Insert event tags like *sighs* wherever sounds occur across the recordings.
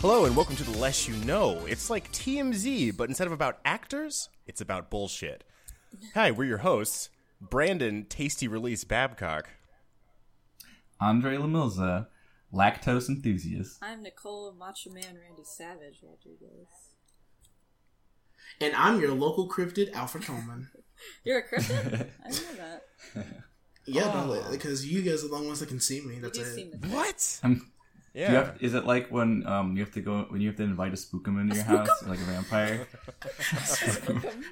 Hello and welcome to The Less You Know. It's like TMZ, but instead of about actors, it's about bullshit. Hi, we're your hosts, Brandon Tasty Release Babcock. André LaMilza, lactose enthusiast. I'm Nicole Macho Man Randy Savage Rodriguez. And I'm your local cryptid, Alfred Coleman. *laughs* You're a cryptid? *laughs* I didn't know that. Yeah, no, because you guys are the only ones that can see me. That's do it. seem to What? Um, Yeah. do you have, is it like when um you have to go when you have to invite a spookum into your house like a vampire? *laughs*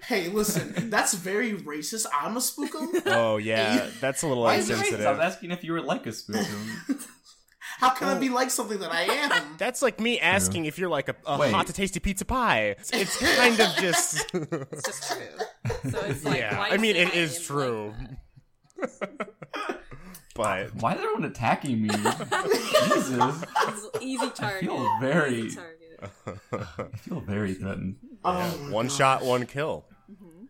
Hey, listen, that's very racist. I'm a spookum. oh, yeah, that's a little insensitive. I was asking if you were like a spookum. *laughs* How can I be like something that I am? *laughs* That's like me asking if you're like a, a hot to tasty pizza pie. It's, it's kind of just. It's just true. So it's like yeah, I mean, it is flag is and true. But *laughs* Why is everyone attacking me? Jesus, it's easy target. feel very- Easy. I feel very threatened. Oh, my one shot, one kill. Mm-hmm.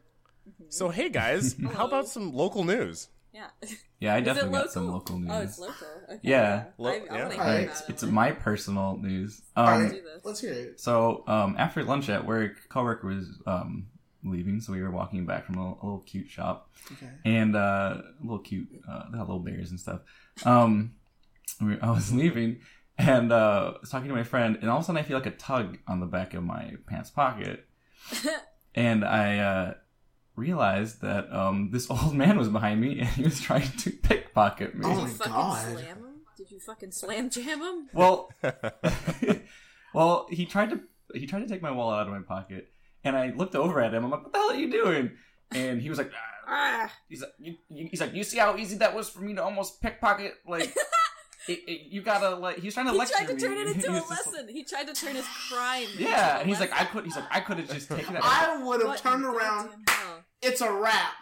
So, hey guys, *laughs* how about some local news? Yeah. Yeah, I Is definitely got some local news. Oh, it's local. Okay. Yeah. Lo- I, I yeah. want hear Alright, about It's, it's my personal news. Um, Alright, let's hear it. So um, after lunch at work, coworker was um, leaving, so we were walking back from a, a little cute shop, Okay. and uh, a little cute, uh, they had little bears and stuff. Um, we, I was *laughs* leaving, and uh, I was talking to my friend, and all of a sudden I feel like a tug on the back of my pants pocket, *laughs* and I uh, realized that um, this *laughs* old man was behind me, and he was trying to pickpocket me. Oh Did my you fucking God. slam him? Did you fucking slam jam him? Well, well, he tried to he tried to take my wallet out of my pocket, and I looked over at him. I'm like, "What the hell are you doing?" And he was like, "Ah." Ah, "He's like, you, you, he's like, you see how easy that was for me to almost pickpocket? Like, *laughs* it, it, you gotta like." He's trying to lecture. me. he tried to me. turn it *laughs* into a was just like- lesson. He tried to turn his crime. yeah, a and he's like, I lesson. could. He's like, I could have just taken that. *laughs* I would have turned around. It's a wrap.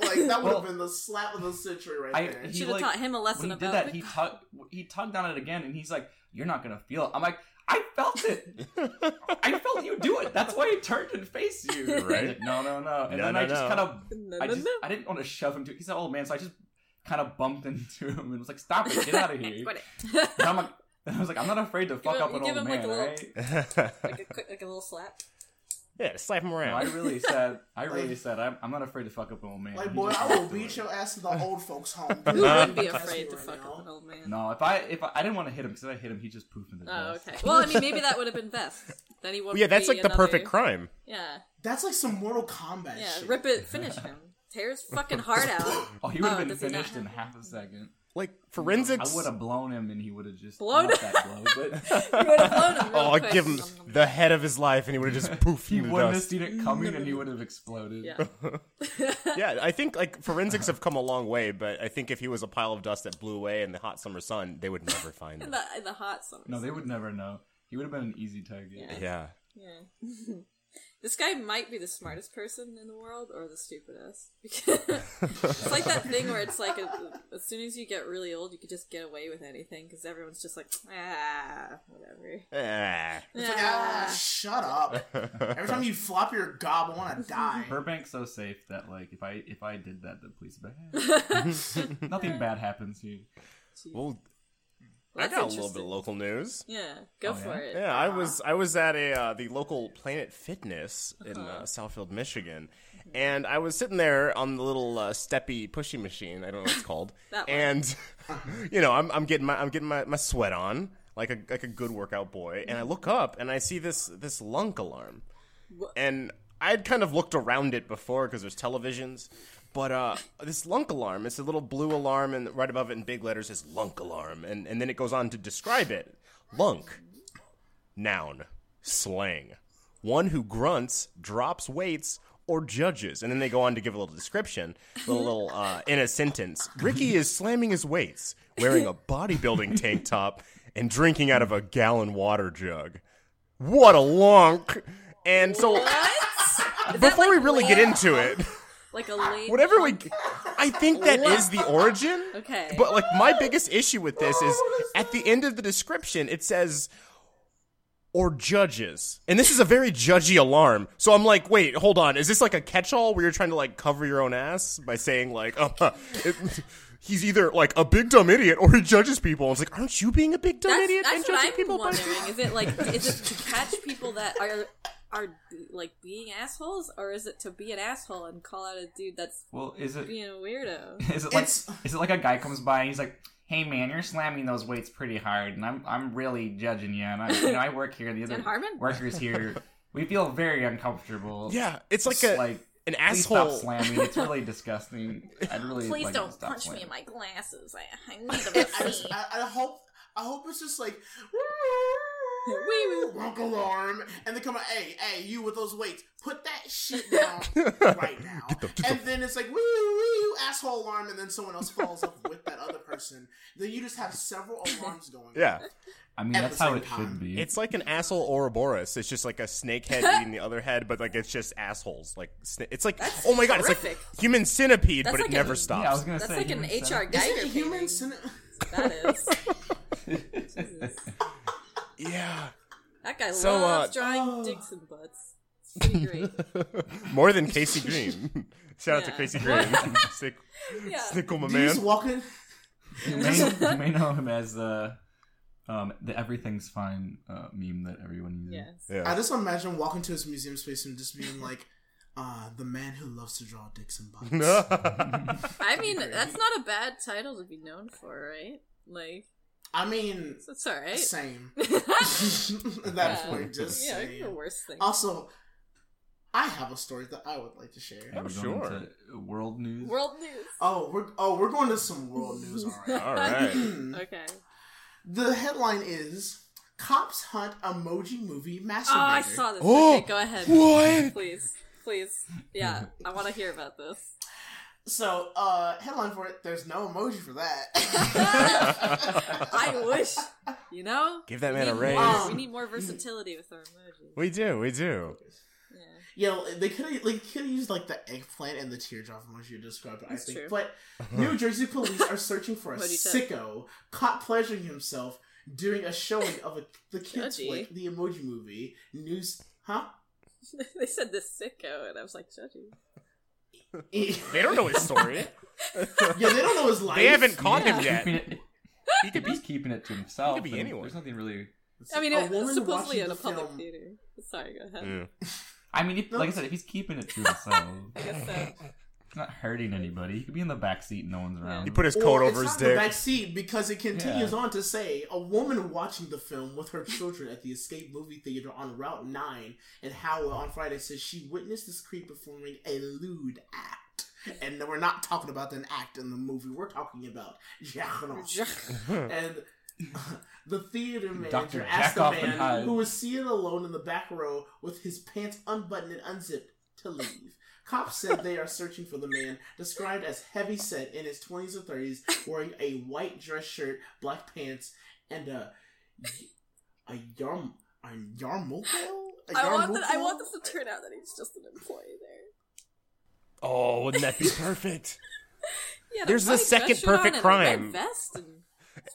like that would have Well, been the slap of the century right I- there. he- Should have like, taught him a lesson when he did that, he tugged. He tugged on it again, and he's like, "You're not gonna feel it." I'm like, "I felt it. I felt you do it. That's why I turned and faced you." Right. He's no, no, no. And No, then no, I just no. kind of No, I just no. I didn't want to shove him to. He's an old man, so I just kind of bumped into him and was like, "Stop it, get out of here." Quit and. I'm like, and I was like, "I'm not afraid to fuck him- up you an old him, like, man, a little- right?" *laughs* like a quick, like a little slap. Yeah, slap him No, I really said, I *laughs* really Like- said, I'm, I'm not afraid to fuck up an old man. like, He boy, I wants will beat your ass to the *laughs* old folks' home. Who wouldn't be afraid to right fuck now. up an old man? No, if I if I, I didn't want to hit him because if I hit him, he just poofed in the Oh, dust. okay. Well, I mean, maybe that would have been best. *laughs* Then he would. yeah, that's like the perfect crime. Yeah, That's like some Mortal Kombat yeah. shit. Rip it, finish him. Tear his fucking heart out. Oh, he would have Oh, been does he not finished in half a second. Like forensics. I would have blown him, and he would have just Blown not him? that *laughs* blow, but You would have blown him. *laughs* Oh, quick. give him Nom, nom, the head of his life, and he would have just poofed he wouldn't have dust. seen it *laughs* coming, and he would have exploded. Yeah. Yeah, I think like forensics have come a long way, but I think if he was a pile of dust that blew away in the hot summer sun, they would never find In him. the, in the hot summer. No, they would never know. He would have been an easy target. Yeah. Yeah. Yeah. This guy might be the smartest person in the world or the stupidest. *laughs* it's like that thing where it's like a, as soon as you get really old, you could just get away with anything because everyone's just like, ah, whatever. Ah. It's like, ah, shut up. Every time you flop your gob, I want to *laughs* die. Burbank's so safe that like if I if I did that, the police would be like, "Eh, *laughs* nothing bad happens here. Well, That's I got a little bit of local news. Yeah, go Oh, for yeah? it. Yeah, I was I was at a uh, the local Planet Fitness in Uh-huh. uh, Southfield, Michigan, and I was sitting there on the little uh, steppy pushy machine. I don't know what it's called, *laughs* That one. and *laughs* you know I'm I'm getting my I'm getting my, my sweat on like a like a good workout boy, and I look up and I see this this lunk alarm, and I'd kind of looked around it before because there's televisions. But uh, this lunk alarm, it's a little blue alarm, and right above it in big letters is lunk alarm, and, and then it goes on to describe it. Lunk, Noun. Slang. One who grunts, drops weights, or judges. And then they go on to give a little description, a little, little uh, in a sentence. Ricky is slamming his weights, wearing a bodybuilding tank top, and drinking out of a gallon water jug. What a lunk! And so, What? Before we like really get into it, Like a late. whatever we, I think that is the origin. Okay. But like my biggest issue with this is at the end of the description it says or judges. And this is a very judgy alarm. So I'm like, wait, hold on. Is this like a catch-all where you're trying to like cover your own ass by saying like, *laughs* uh, it, he's either like a big dumb idiot or he judges people. It's like, aren't you being a big dumb That's, idiot that's and what judging I'm people? by- wondering. Is it like is it to catch people that are are like being assholes, or is it to be an asshole and call out a dude that's Well, is it being a weirdo? *laughs* is it like It's- is it like a guy comes by and he's like, "Hey man, you're slamming those weights pretty hard, and I'm I'm really judging you, and I you know I work here, the *laughs* other And Harmon? workers here, *laughs* we feel very uncomfortable. Yeah, it's like a like an asshole. please asshole. stop slamming. It's really disgusting. I'd really Please like don't stop punch me in my glasses. I, I need a I, vaccine. I, I hope I hope it's just like Wee-woo. honk alarm, and they come out, hey, hey, you with those weights, put that shit *laughs* down right now. and then it's like woo woo asshole alarm, and then someone else follows up with that other person. Then you just have several alarms going. Yeah. I mean, that's how it time. should be. It's like an asshole Ouroboros. It's just like a snake head *laughs* eating the other head, but like it's just assholes. Like sna- it's like That's oh my god, it's horrific. like human centipede, That's but like it never a- stops. yeah, I was gonna That's say like an human HR centipede. Giger Is it human? painting. Cin- That is. *laughs* Jesus. yeah. That guy So, uh, loves drawing oh. *gasps* dicks and butts. It's great. *laughs* More than KC Green. *laughs* Shout out to KC *laughs* Green. Sick, Yeah. sickle my He's walking. you, may, you may know him as the um the everything's fine uh, meme that everyone uses. Yes. I just imagine walking to his museum space and just being like, uh, the man who loves to draw dicks and butts. I mean, that's not a bad title to be known for, right? Like, I mean, it's alright. same. yeah, *laughs* At that point, just yeah, saying. the worst thing. Also, I have a story that I would like to share. Are we Oh, sure. into world news? World news. Oh, we're oh we're going to some world news. All right. All right. *clears throat* Okay. the headline is "Cops Hunt Emoji Movie Masturbator." Oh, I saw this. Oh, okay, go ahead. what? Please, please. Yeah, I want to hear about this. So, uh, headline for it: There's no emoji for that. *laughs* I wish. You know. Give that we man a raise. more- we need more versatility with our emojis. We do, we do. Yeah. You know, they could have like could have used like the eggplant and the teardrop emoji you described. I That's think, true. but New Jersey police are searching for a Emoji tip. sicko caught pleasuring himself during a showing of a, the *laughs* kids Judgy. flick, the Emoji Movie. News, huh? *laughs* they said the sicko, and I was like, judgy. *laughs* They don't know his story. yeah, they don't know his life. They haven't caught Yeah. him yet. It, He could if he's be. keeping it to himself, He could be anyone. There's nothing really. I mean, A it, woman supposedly in a public film- theater. Sorry, go ahead. Mm. I mean, if, No. like I said, if he's keeping it to himself, I guess so. It's not hurting anybody. He could be in the back seat and no one's around. He put his Or coat it's over his not the dick. back seat because it continues Yeah. on to say a woman watching the film with her children at the Escape movie theater on Route 9 in Howell on Friday says she witnessed this creep performing a lewd act. And we're not talking about an act in the movie, we're talking about jacking and *laughs* the theater manager Dr. asked the Jack off man who was seated alone in the back row with his pants unbuttoned and unzipped to leave. Cops said they are searching for the man, described as heavy set in his 20s or 30s, wearing a white dress shirt, black pants, and a a yarm a yarmulke. A I want, yarmulke? that, I want this to turn out that he's just an employee there. Oh, wouldn't that be perfect? *laughs* Yeah, There's the second perfect crime. vest and,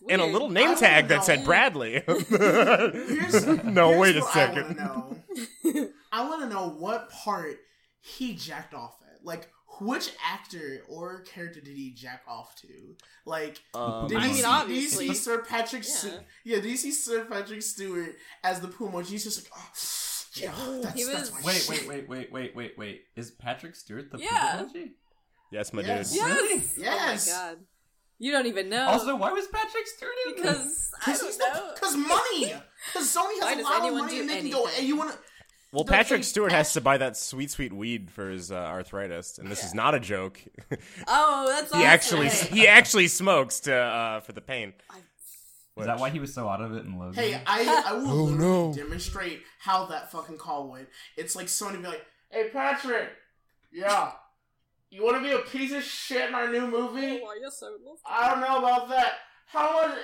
and a little name wanna tag that said Bradley. *laughs* *laughs* Here's, no, here's wait a second. I want to know. I want to know what part he jacked off at. Like, which actor or character did he jack off to? Like, Um, did I mean, see, obviously. Did he see Sir Patrick? Yeah. Stewart? Yeah, did he see Sir Patrick Stewart as the Puma? He's just like, oh, yeah, that's, He that's was- my Wait, wait, wait, wait, wait, wait, wait. Is Patrick Stewart the Yeah. Poop emoji? yes, my Yes. dude. Yes. Yes. Oh my god. You don't even know. Also, why was Patrick Stewart in because I don't know. Because money. Because Sony *laughs* Why has a lot of money, and they can go. And you want to? Well, Patrick Stewart has to buy that sweet, sweet weed for his uh, arthritis, and this is not a joke. *laughs* Oh, that's he awesome. actually he actually smokes to uh, for the pain. Is that why he was so out of it in Logan? Hey, I I *laughs* will Oh, literally no. demonstrate how that fucking call went. It's like Sony be like, "Hey Patrick, Yeah. You want to be a piece of shit in our new movie? Oh, yes, I would love I don't know about that. How much?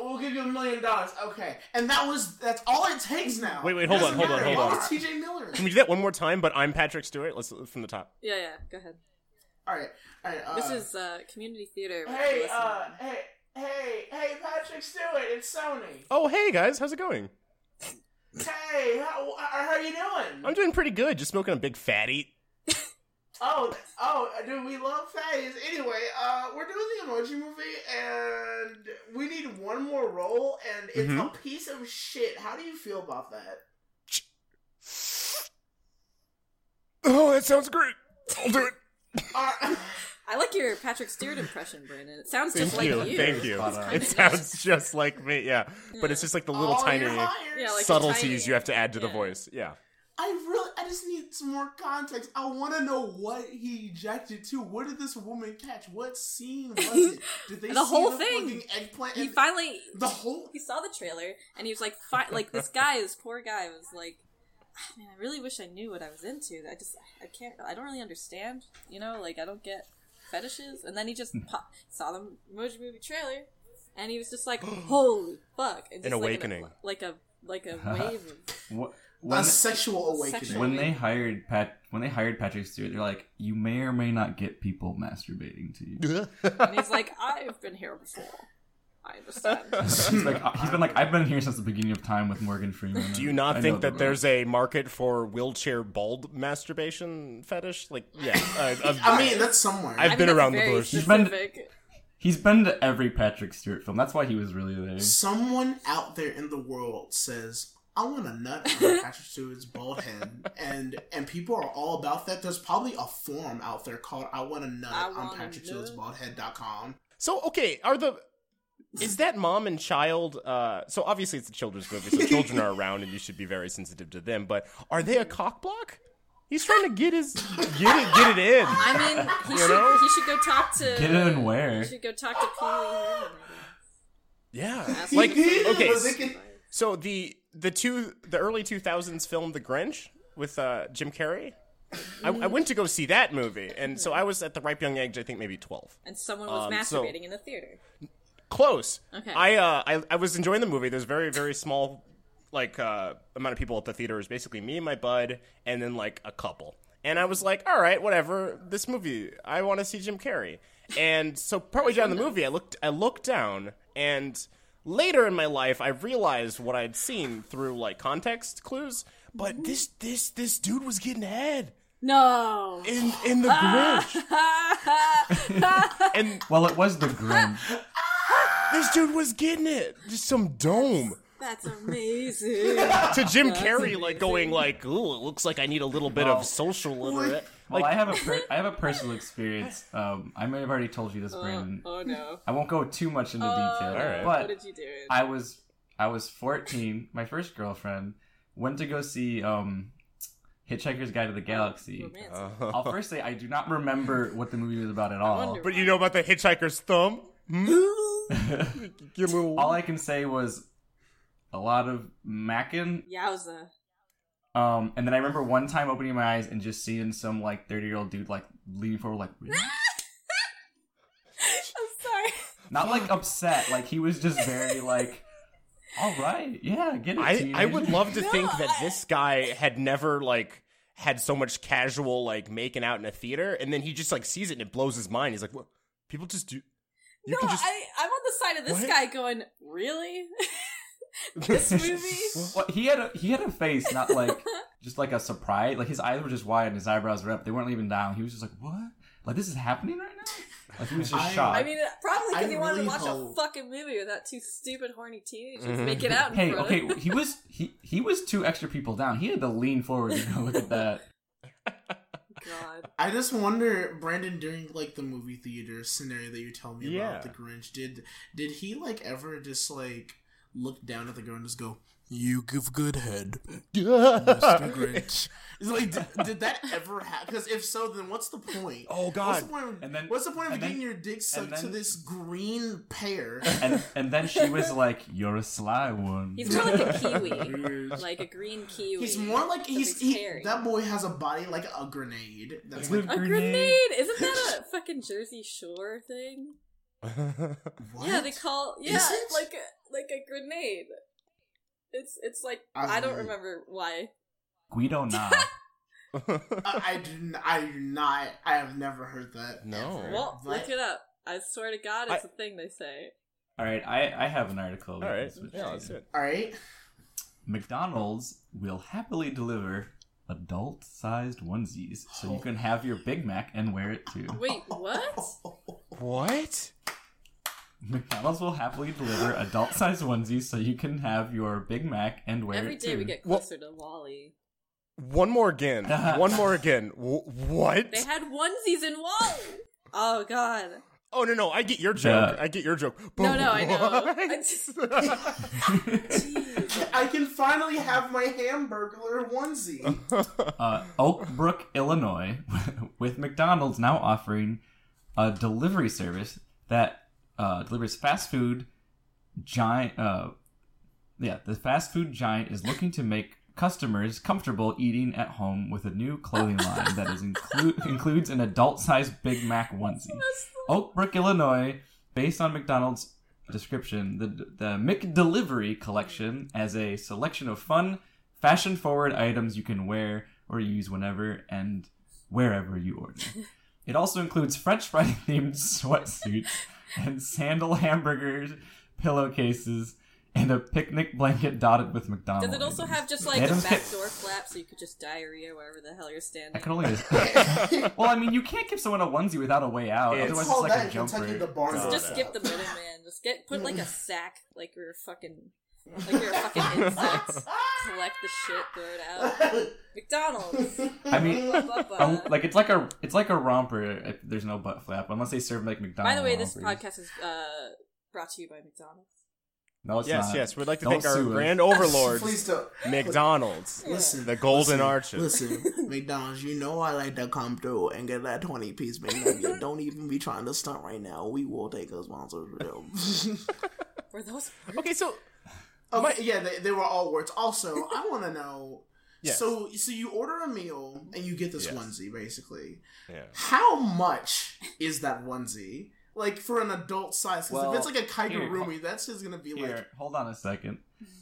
We'll give you a million dollars. Okay. And that was that's all it takes now. Wait, wait, hold on, Doesn't hold on, matter. hold Why on. was TJ Miller. Can we do that one more time? But I'm Patrick Stewart. Let's from the top. Yeah, yeah. Go ahead. All right. All right. Uh, This is uh, community theater. Hey, Listen. uh, hey, hey, hey, Patrick Stewart, it's Sony. Oh, hey guys, how's it going? Hey, how, how are you doing? I'm doing pretty good. Just smoking a big fatty. Oh, oh, dude, we love fatties. Anyway, uh, we're doing the Emoji Movie, and we need one more role, and it's Mhm. a piece of shit. How do you feel about that? Oh, that sounds great. I'll do it. Uh, *laughs* I like your Patrick Stewart impression, Brandon. It sounds Thank just like you, you. thank you. Spot on. Kinda It *laughs* sounds just like me, yeah. But it's just like the little oh, tiny you're. Yeah, like subtleties tiny- you have to add to the yeah. voice. Yeah. I really, I just need some more context. I want to know what he ejected to. What did this woman catch? What scene was it? *laughs* Did they see The see whole the thing. eggplant? He finally the whole. he saw the trailer and he was like, fi- like this guy, this poor guy, was like, "Ah, man, I really wish I knew what I was into. I just, I can't, I don't really understand. You know, like I don't get fetishes. And then he just pop- saw the Emoji Movie trailer, and he was just like, *gasps* holy fuck! And just An like awakening. like a like a *laughs* wave of What, A when, sexual awakening. When they hired Pat, when they hired Patrick Stewart, they're like, you may or may not get people masturbating to you. *laughs* And he's like, I've been here before. I understand. *laughs* he's like, he's been like, I've been here since the beginning of time with Morgan Freeman. Do you not I think that there's a market for wheelchair bald masturbation fetish? Like, yeah. *laughs* I've, I mean, that's somewhere. I've I mean, been that's around the bush. He's been- He's been to every Patrick Stewart film. That's why he was really there. Someone out there in the world says, "I want a nut on *laughs* Patrick Stewart's bald head," and and people are all about that. There's probably a forum out there called "I Want a Nut" I on want a Patrick nut. Stewart's baldhead.com. So okay, are the is that mom and child? Uh, so obviously it's a children's movie, so children are around, and you should be very sensitive to them. But are they a cock block? He's trying to get his get it get it in. I mean, he should know? he should go talk to Get it in where? He should go talk to Pee Wee Yeah, That's like okay. But they can- So the the two the early two thousands film The Grinch with uh, Jim Carrey. I, I went to go see that movie, and so I was at the ripe young age. I think maybe twelve. And someone was Um, so- masturbating in the theater. Close. Okay. I uh I, I was enjoying the movie. There's very very small like uh amount of people at the theater. It was basically me and my bud, and then like a couple. And I was like, all right, whatever. This movie, I want to see Jim Carrey. And so partway down the movie, I looked I looked down, and later in my life, I realized what I'd seen through like context clues. But this this this dude was getting head No. in in the Grinch, *laughs* and Well, it was the Grinch. *laughs* this dude was getting it. Just some dome. That's *laughs* amazing. to Jim That's Carrey, amazing. like going like, "Ooh, it looks like I need a little bit Well- of social literate." Well, Like, I have a per- *laughs* I have a personal experience. Um, I may have already told you this, oh, Brandon. oh no. I won't go too much into Oh, detail, Alright. What did you do? I was I was 14. My first girlfriend went to go see um, Hitchhiker's Guide to the Galaxy. Romantic. *laughs* I'll first say I do not remember what the movie was about at all. but you know about the hitchhiker's thumb? Hmm? All I can say was a lot of mackin. Yowza. Um, and then I remember one time opening my eyes and just seeing some like 30 year old dude like leaning forward, like *laughs* really? I'm sorry. not like upset, like he was just very like, all right, yeah, get it. I I would love to No, think that I- this guy had never like had so much casual like making out in a theater, and then he just like sees it and it blows his mind. He's like, "What? People just do." You no, can just. I, I'm on the side of this What? guy going, really? *laughs* *laughs* this movie? Well, he had a he had a face, not like *laughs* just like a surprise. Like his eyes were just wide and his eyebrows were up. They weren't even down. He was just like, "What? Like this is happening right now?" Like he was just I- shocked. I mean, probably because he wanted really to watch hope- a fucking movie with that two stupid, horny teenagers Mhm. it out in hey, front okay, of him. he was he he was two extra people down. He had to lean forward to go look at that. God. I just wonder, Brandon, during like the movie theater scenario that you tell me Yeah. about the Grinch, did did he like ever just like look down at the girl and just go, "You give good head, *laughs* Mr. Grinch." It's like, did, did that ever happen? Because if so, then what's the point? Oh, What's God. the point of, And then- what's the point of and then- getting your dick sucked to this green pear? And *laughs* and then she was like, "You're a sly one." He's more like a *laughs* kiwi, like a green kiwi. He's more like he's It's he, that boy has a body like a grenade. That's Like like a grenade. Isn't that a fucking Jersey Shore thing? What? Yeah, they call yeah Is it? like a like a grenade. It's it's like I've I don't remember why. Guido *laughs* Na. I, I do. n- I do not. I have never heard that. No. ever. Well, But- look it up. I swear to God, it's I- a thing they say. All right, I I have an article. we All can right. switch Yeah, to. let's do it. All right. McDonald's will happily deliver adult-sized onesies, so you oh. can have your Big Mac and wear it too. Wait, what? *laughs* What? McDonald's will happily deliver adult-sized onesies, so you can have your Big Mac and wear Every it day too. we get Well- closer to WALL-E. One more again. *laughs* One more again. W- what? They had onesies in WALL-E. Oh God. Oh no no! I get your joke. The- I get your joke. No, But no, I know. I just- *laughs* I can finally have my hamburger onesie. uh, Oak Brook, Illinois, *laughs* with McDonald's now offering a delivery service that uh, delivers fast food giant. Uh, yeah, the fast food giant is looking to make customers comfortable eating at home with a new clothing line that is inclu- includes an adult-sized Big Mac onesie. Oak Brook, Illinois, based on McDonald's description, the the McDelivery collection as a selection of fun, fashion-forward items you can wear or use whenever and wherever you order. *laughs* It also includes French fry themed *laughs* sweatsuits and sandal hamburgers, pillowcases, and a picnic blanket dotted with McDonald's. Does it also items. have just like a Adam's back kit- door flap so you could just diarrhea wherever the hell you're standing? I can only. *laughs* *laughs* well, I mean, you can't give someone a onesie without a way out. It's Otherwise, it's called like that a in Kentucky jumper. the barn. God. just Oh, skip the middleman. Just get put like a *laughs* sack, like you're a fucking, like you're a fucking insect. Collect the shit, throw it out. McDonald's. I mean, Bubba. um, like it's like a it's like a romper if there's no butt flap unless they serve like McDonald's. By the way, this podcast is uh, brought to you by McDonald's. No, it's yes, not. yes. We'd like to Don't thank our sue us. grand overlords, Please don't. McDonald's, Listen, the Golden listen, Arches. Listen, McDonald's, you know I like to come through and get that 20 piece McNugget. *laughs* Don't even be trying to stunt right now. We will take a sponsorship. *laughs* Were those? Okay, so okay, yeah, they, they were all words. Also, I want to know. Yes. So, so you order a meal and you get this Yes. onesie, basically. yeah. How much is that onesie? Like for an adult size? Because Well, if it's like a here, kigurumi, that's just gonna be Here, like hold on a second.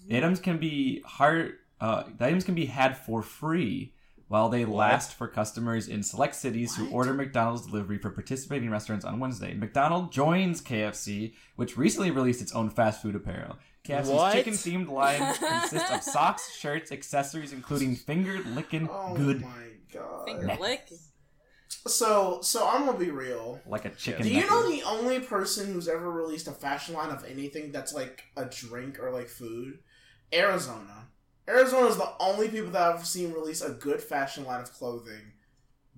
The items can be hard. Uh, the items can be had for free while they last for customers in select cities who order McDonald's delivery for participating restaurants on Wednesday. McDonald's joins KFC, which recently released its own fast food apparel. KFC's What? chicken themed line *laughs* consists of socks, shirts, accessories, including finger licking oh good my god. Finger lick. So, so I'm gonna be real. like a chicken. Do you nugget. know the only person who's ever released a fashion line of anything that's like a drink or like food? Arizona. Arizona is the only people that I've seen release a good fashion line of clothing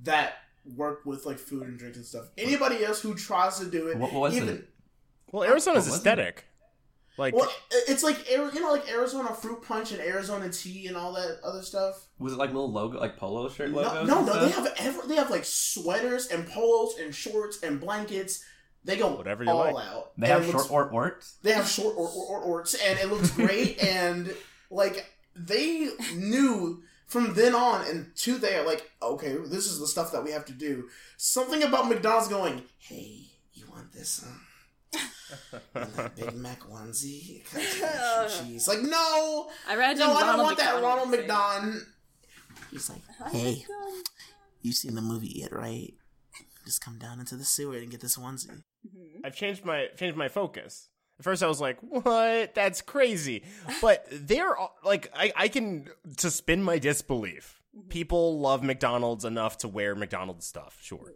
that work with like food and drink and stuff. Anybody else who tries to do it, What- what was even it? Well, Arizona's wasn't aesthetic. Like, well, it's like you know, like Arizona fruit punch and Arizona tea and all that other stuff. Was it like little logo, like polo shirt No, logos? no, and no. They have every, they have like sweaters and polos and shorts and blankets. They go Whatever you all like. out. They And have it looks short or orts. They have short or, or, or orts, and it looks great. *laughs* and like they knew from then on and to there, like okay, this is the stuff that we have to do. Something about McDonald's going, hey, you want this? Huh? That Big *laughs* Mac onesie, Jeez, *laughs* like no, I imagine no, I don't Ronald want that Ronald McDonald. He's like, hey, you seen the movie yet, right? Just come down into the sewer and get this onesie. I've changed my changed my focus. At first, I was like, "What? That's crazy!" But they're like, I I can to spin my disbelief. People love McDonald's enough to wear McDonald's stuff, sure,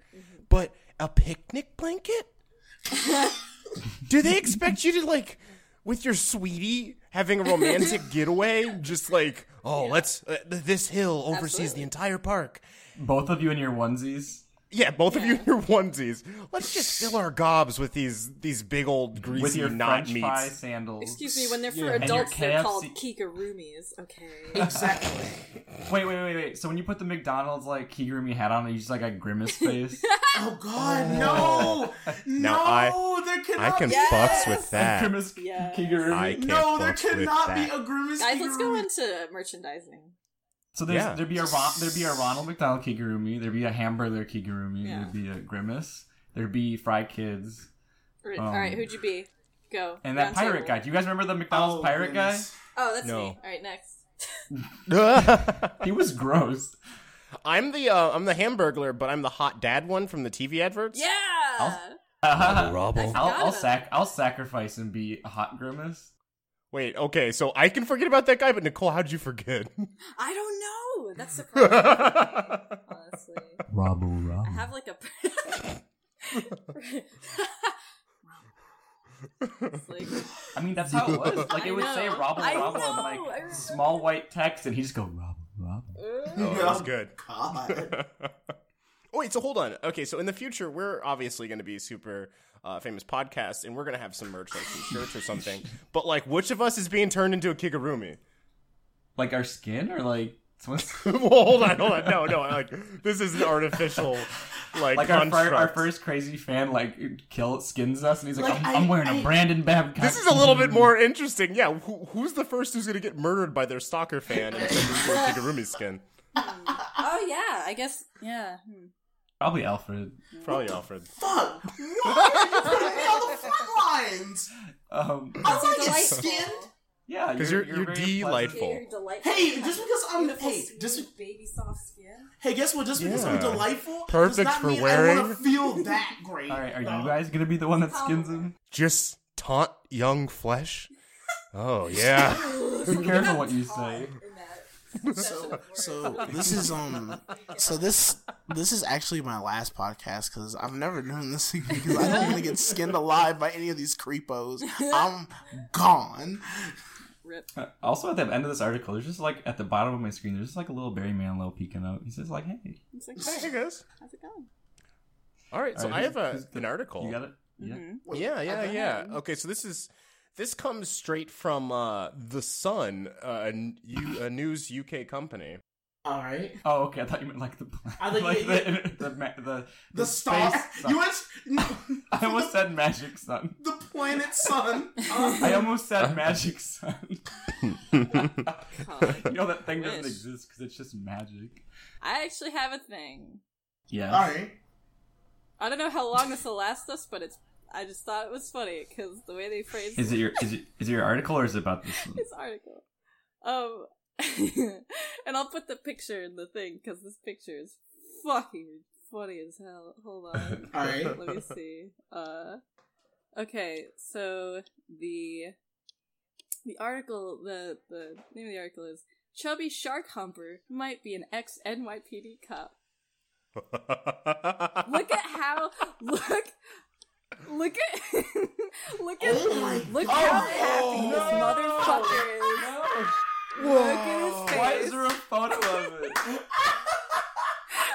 but a picnic blanket? *laughs* Do they expect you to like with your sweetie having a romantic *laughs* getaway? Just like, oh, let's uh, this hill oversees Absolutely. the entire park. Both of you in your onesies. Yeah, both of you in your *laughs* onesies. Let's just fill our gobs with these these big old greasy with your not French meats. fry sandals. Excuse me, when they're for Yeah. And your adults, they're called KFC kigurumis. Okay. Exactly. Wait, wait, wait, wait. So when you put the McDonald's like Kigurumi hat on, you just like a grimace *laughs* face. Oh God, oh. no! Now *laughs* no, I- there I cannot can be. fucks with that. grimace Yeah. Kigurumi. I can't No, there cannot be that. a grimace. Guys, let's go into merchandising. So there's Yeah. there'd be a Ron, there'd be a Ronald McDonald Kigurumi, there'd be a hamburger Kigurumi, Yeah. there'd be a grimace, there'd be Fry Kids, Um, All right, who'd you be? Go. and that pirate table. guy. Do you guys remember the McDonald's Oh, pirate goodness. Oh, that's No. me. All right, next. *laughs* He was gross. I'm the uh, I'm the Hamburglar, but I'm the hot dad one from the TV adverts. Yeah. I'll, Rubble. *laughs* I'll, forgot about sac I'll sacrifice and be a hot grimace. Wait, okay, so I can forget about that guy, but Nicole, how'd you forget? I don't know. That's surprising. honestly, Robble, I have like a. It's *laughs* like, I mean, that's how it was. *laughs* Like I it would say know. "robble, I robble" know, in I like remember. small white text, and he just go "robble, robble." Oh, that was good. *laughs* God. Oh, wait, so hold on. Okay, so in the future, we're obviously going to be super uh, famous podcast, and we're going to have some merch, like some shirts or something. But like, which of us is being turned into a Kigurumi? Like our skin, or like *laughs* well, hold on, hold on. No, no, like this is an artificial, like, like our, fir- our first crazy fan like kill skins us, and he's like, Like, I'm, I'm wearing a I- Brandon Babcock." This is a little bit more interesting. Yeah, who, who's the first who's going to get murdered by their stalker fan and turned into a Kigurumi skin? *laughs* oh yeah, I guess yeah. Hmm. Probably Alfred. Probably Alfred. Fuck. Why are you putting me on the front lines? Um, I want to get delightful. skinned. yeah, 'Cause you're- you're very delightful. pleasant. You're delightful. Hey, just because I'm Beautiful, hey, smooth, just baby soft skin. hey, guess what? Just because I'm Yeah. delightful, Perfect does not for mean I wearing. want to feel that great. All right, are No. you guys gonna be the one that skins him? Just taunt young flesh. Oh yeah. Be careful what you say. *laughs* In that session of So this is um so this this is actually my last podcast because I've never done this because *laughs* I don't want to get skinned alive by any of these creepos. I'm gone. Rip. Uh, Also, at the end of this article, there's just like at the bottom of my screen, there's just like a little Barry Manilow peeking out. He says like, "Hey, It's like, Hey guys. how's it going? All right, so All I have a, an article. you got it? Yeah." Mm-hmm. Yeah, yeah, yeah. Okay, so this is this comes straight from uh, the Sun, uh, a, n- U- a news UK company. All right. Oh, okay. I thought you meant like the *laughs* I thought like you- the, *laughs* the, ma- the The, star. space sun. You went. No, *laughs* I almost said magic sun. the planet sun. Uh, I almost said magic sun. You know that thing doesn't Wish. exist because it's just magic. I actually have a thing. Yeah. all right. I don't know how long this will last us, but it's. I just thought it was funny because the way they phrased Is it your is it is it your article or is it about this? *laughs* One? this article. Um, *laughs* and I'll put the picture in the thing because this picture is fucking funny as hell. Hold on. All right. *laughs* Let me see. Uh, okay, so the the article, the the name of the article is "Chubby Shark Humper Might Be an Ex NYPD Cop." Look at how look. Look at *laughs* look at Oh my look God. how happy Oh, this motherfucker is. *laughs* Look at his face. Why is there a photo of it? *laughs*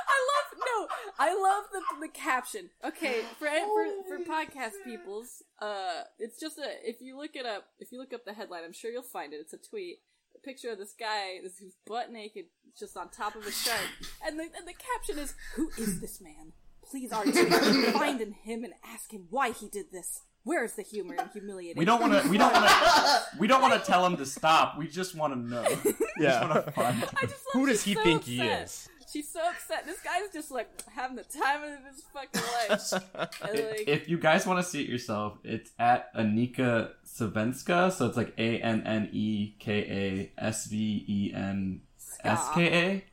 I love no, I love the the caption. Okay, for for for podcast peoples, uh, it's just a if you look it up, if you look up the headline, I'm sure you'll find it. It's a tweet, a picture of this guy, this who's butt naked, just on top of a shark, and the and the caption is, "Who is this man? Please, RT, find him and ask him why he did this. Where is the humor in humiliating?" We don't want to. We don't want to. *laughs* We don't want to tell him to stop. We just want to know. We Yeah. just want to. I just love Who does he so think he is? She's so upset. This guy's just like having the time of his fucking life. *laughs* Like, If you guys want to see it yourself, it's at Anneka Svenska. So it's like A N N E K A S V E N S K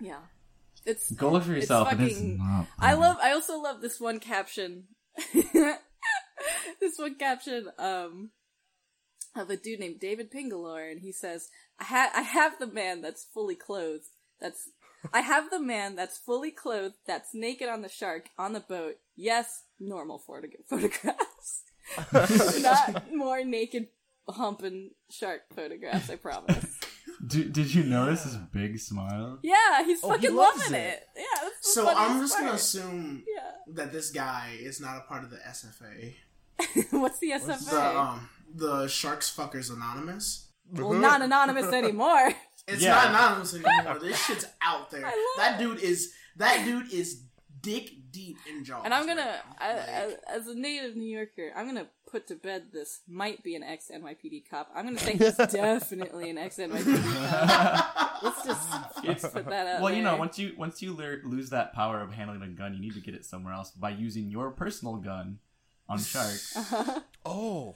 yeah, it's Go look for yourself. it's fucking- not. I love. I also love this one caption. *laughs* this one caption um of a dude named David Pingalore, and he says, "I ha- I have the man that's fully clothed. That's I have the man that's fully clothed. That's naked on the shark on the boat. Yes, normal photo- photographs, *laughs* not more naked." Humping shark photographs, I promise. Did, did you notice his big smile? Yeah, he's Oh, he fucking loves loving it. it. Yeah, that's the So I'm just gonna part. assume Yeah. that this guy is not a part of the SFA. *laughs* What's the SFA? The um the Sharks Fuckers Anonymous. well, not anonymous *laughs* anymore. It's Yeah. not anonymous anymore. this shit's out there. I love That dude is that dude is dick deep in jaws. And I'm gonna, right now. I, Like, as, as a native New Yorker, I'm gonna put to bed this might be an ex NYPD cop. I'm gonna say *laughs* he's definitely an ex NYPD cop. Let's just let's put that out. well, you know, once you once you lear- lose that power of handling a gun, you need to get it somewhere else by using your personal gun on sharks. *laughs* Uh-huh. Oh,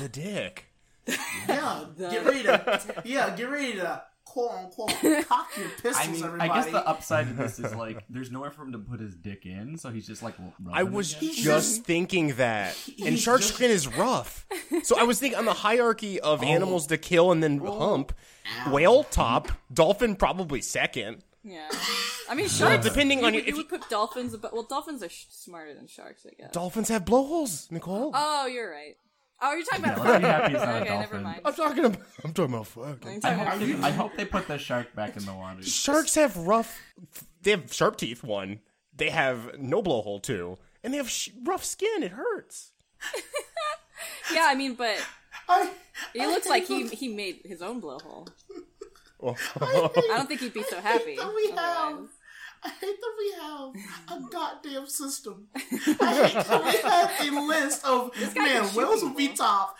the dick. *laughs* yeah, The- get ready to yeah, get ready to quote unquote *laughs* cock your pistols, I mean, everybody. I guess the upside to this is like there's nowhere for him to put his dick in, so he's just like. I was it. Just just- thinking that. *laughs* And he's shark just- skin is rough. So I was thinking on the hierarchy of oh. animals to kill and then oh. hump, Ow. whale top, dolphin probably second. yeah. I mean, sharks. depending you, on would- if you you- would put dolphins, but well, dolphins are sh- smarter than sharks, I guess. Dolphins have blowholes, Nicole. oh, you're right. Oh, you're talking about Yeah, let's be happy it's not a Okay, never dolphin. mind. I'm talking about. I'm talking about fuck. I'm I hope, about- they, I hope they put the shark back in the water. Sharks have rough. They have sharp teeth. One. They have no blowhole. Two. And they have sh- rough skin. It hurts. *laughs* Yeah, I mean, but I, he looks like he he made his own blowhole. *laughs* Oh. I don't think he'd be so happy. hate that we have. Otherwise. I hate that we have a *laughs* goddamn system. *laughs* I hate that we have a list of man. can shoot Whales will be top.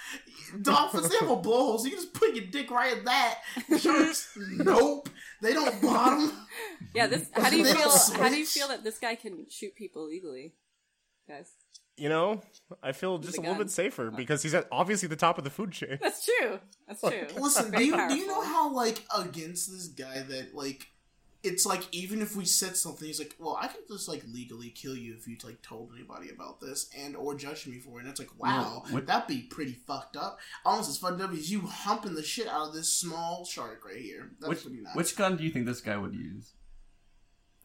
Dolphins they have a blowhole, so you can just put your dick right in that. Sharks, *laughs* nope, they don't bottom. Yeah, this. How do you feel? don't How do you feel that this guy can shoot people legally, guys? You know, I feel just a a little bit safer because he's at obviously the top of the food chain. That's true. That's true. Listen, do you, do you know how like against this guy that like it's like even if we said something, he's like, well, I could just like legally kill you if you like told anybody about this and or judge me for it. And it's like, wow, Well, what- that'd be pretty fucked up. Almost as fucked up as you humping the shit out of this small shark right here. That's Which, pretty nice. which gun do you think this guy would use?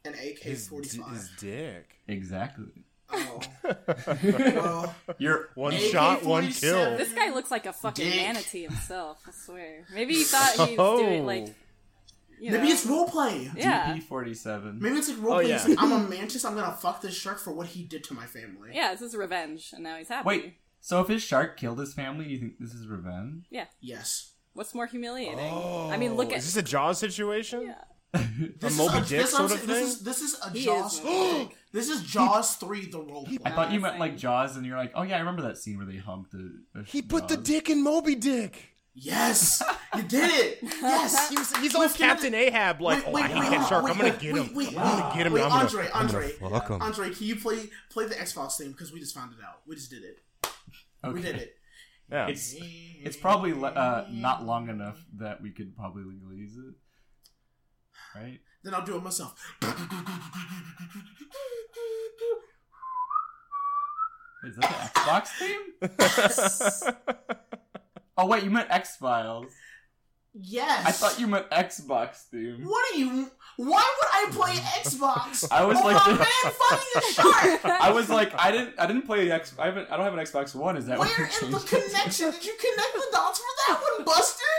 an AK His, forty his five. Exactly. Oh, *laughs* well, You're One AK-47. shot, one kill. This guy looks like a fucking Dick. manatee himself. I swear. Maybe he *laughs* thought he was doing like. Oh. You know, maybe it's role play. Yeah. DP47. Maybe it's like role Oh, play. yeah. It's like, I'm a mantis. I'm gonna fuck this shark for what he did to my family. Yeah, this is revenge, and now he's happy. Wait, so if his shark killed his family, you think this is revenge? Yeah. Yes. What's more humiliating? Oh. I mean, look Oh, at. Is this a Jaws situation? yeah. This Moby is Dick this, sort of thing? This is, this is a He Jaws. is Moby Dick. *gasps* this is Jaws three, the role play. I thought you meant like. Jaws, and you're like, oh yeah, I remember that scene where they humped a. a He put the dick in Moby Dick. Yes, *laughs* you did it. Yes. He was, he's all Captain Ahab, like, oh, I hate that shark. I'm gonna get him. Wait, I'm gonna get him. Wait, and I'm gonna, Andre, I'm gonna Andre, fuck him. Andre, can you play play the Xbox theme because we just found it out. We just did it. Okay. We did it. Yeah. It's it's probably le- uh, not long enough that we could probably legally use it, right? Then I'll do it myself. Is that the Xbox theme? *laughs* *laughs* Oh wait, you meant X Files. Yes. I thought you meant Xbox theme. What are you? Why would I play Xbox? *laughs* I was like- a man fighting a *laughs* shark. I was like, I didn't, I didn't play the X. I haven't, I don't have an Xbox One. Is that what Where you're in the connection? Did you connect the dots for that one, Buster?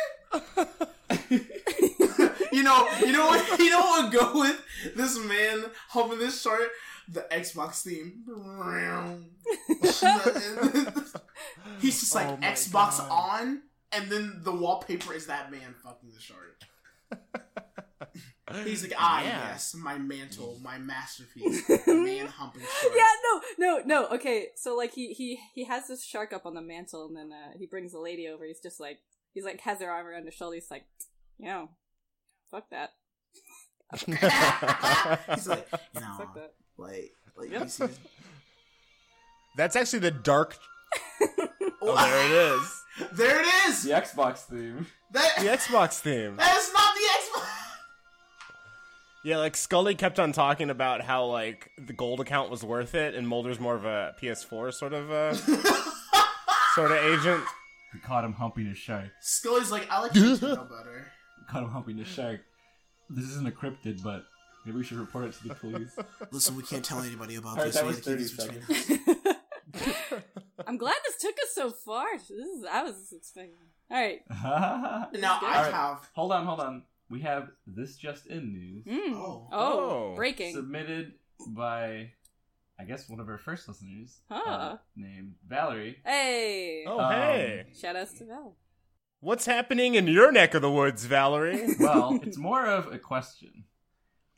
*laughs* you know, you know what? You know what would go with this man humping this shark? The Xbox theme. *laughs* He's just like Oh Xbox God. on, and then the wallpaper is that man fucking the shark. *laughs* He's like, ah, Yeah. yes, my mantle, my masterpiece, *laughs* man humping shark. Yeah, no, no, no. Okay, so like he he he has this shark up on the mantle, and then uh, he brings the lady over. He's just like he's like has her arm around his shoulder. He's like, you know, fuck that, He's like, you know, fuck that. Like, like Yep. you see *laughs* That's actually the dark. *laughs* Oh, there it is. *laughs* There it is. the Xbox theme. That The Xbox theme. that is not the Xbox. Yeah, like Scully kept on talking about how like the gold account was worth it, and Mulder's more of a PS4 sort of uh, sort of agent. We caught him humping a shark. Scully's like, I like Nintendo better. We caught him humping a shark. This isn't a cryptid, but maybe we should report it to the *laughs* police. Listen, we can't tell anybody about Alright, this. that We was gotta keep 30 this between seconds. us. *laughs* *laughs* I'm glad this took us so far. This is I was expecting. All right. Now I Alright. have. hold on, hold on. We have this just in news Mm. Oh. Oh, Oh. breaking. submitted by, I guess, one of our first listeners uh, named Valerie. Hey! Oh, Um, hey. Shout outs to Val. What's happening in your neck of the woods, Valerie? Well, it's more of a question.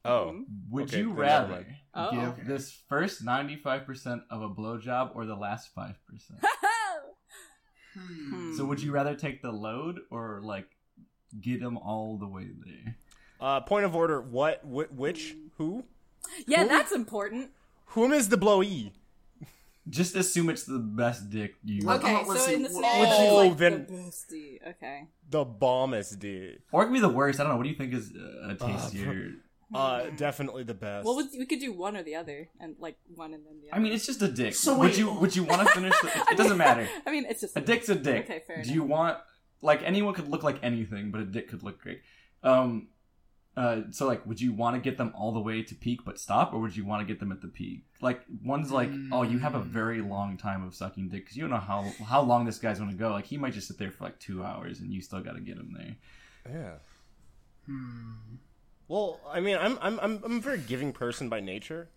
Oh. Would Okay, you rather. Oh. give Okay. this first 95% of a blowjob or the last 5%? *laughs* Hmm. so would you rather take the load or, like, get them all the way there? Uh, point of order. What? Wh- which? Who? yeah, Who- that's important. Whom is the blowee? Just assume it's the best dick you... Let- Okay, Oh, let's so see. in the Oh, scenario, it's like then- the bestie. Okay. The bombest dude. Or it could be the worst. I don't know. What do you think is uh, a tastier... Uh, definitely the best. Well, we could do one or the other, and like one and then the other. I mean, it's just a dick. So would wait- you would you want to finish? The, *laughs* it, it doesn't matter. *laughs* I mean, it's just A dick's a dick. Okay, fair Do you want like anyone could look like anything, but a dick could look great. Um, uh, so like, would you want to get them all the way to peak but stop, or would you want to get them at the peak? Like one's like, oh, you have a very long time of sucking dick because you don't know how how long this guy's going to go. Like he might just sit there for like two hours, and you still got to get him there. yeah. Hmm. Well, I mean, I'm I'm I'm I'm a very giving person by nature.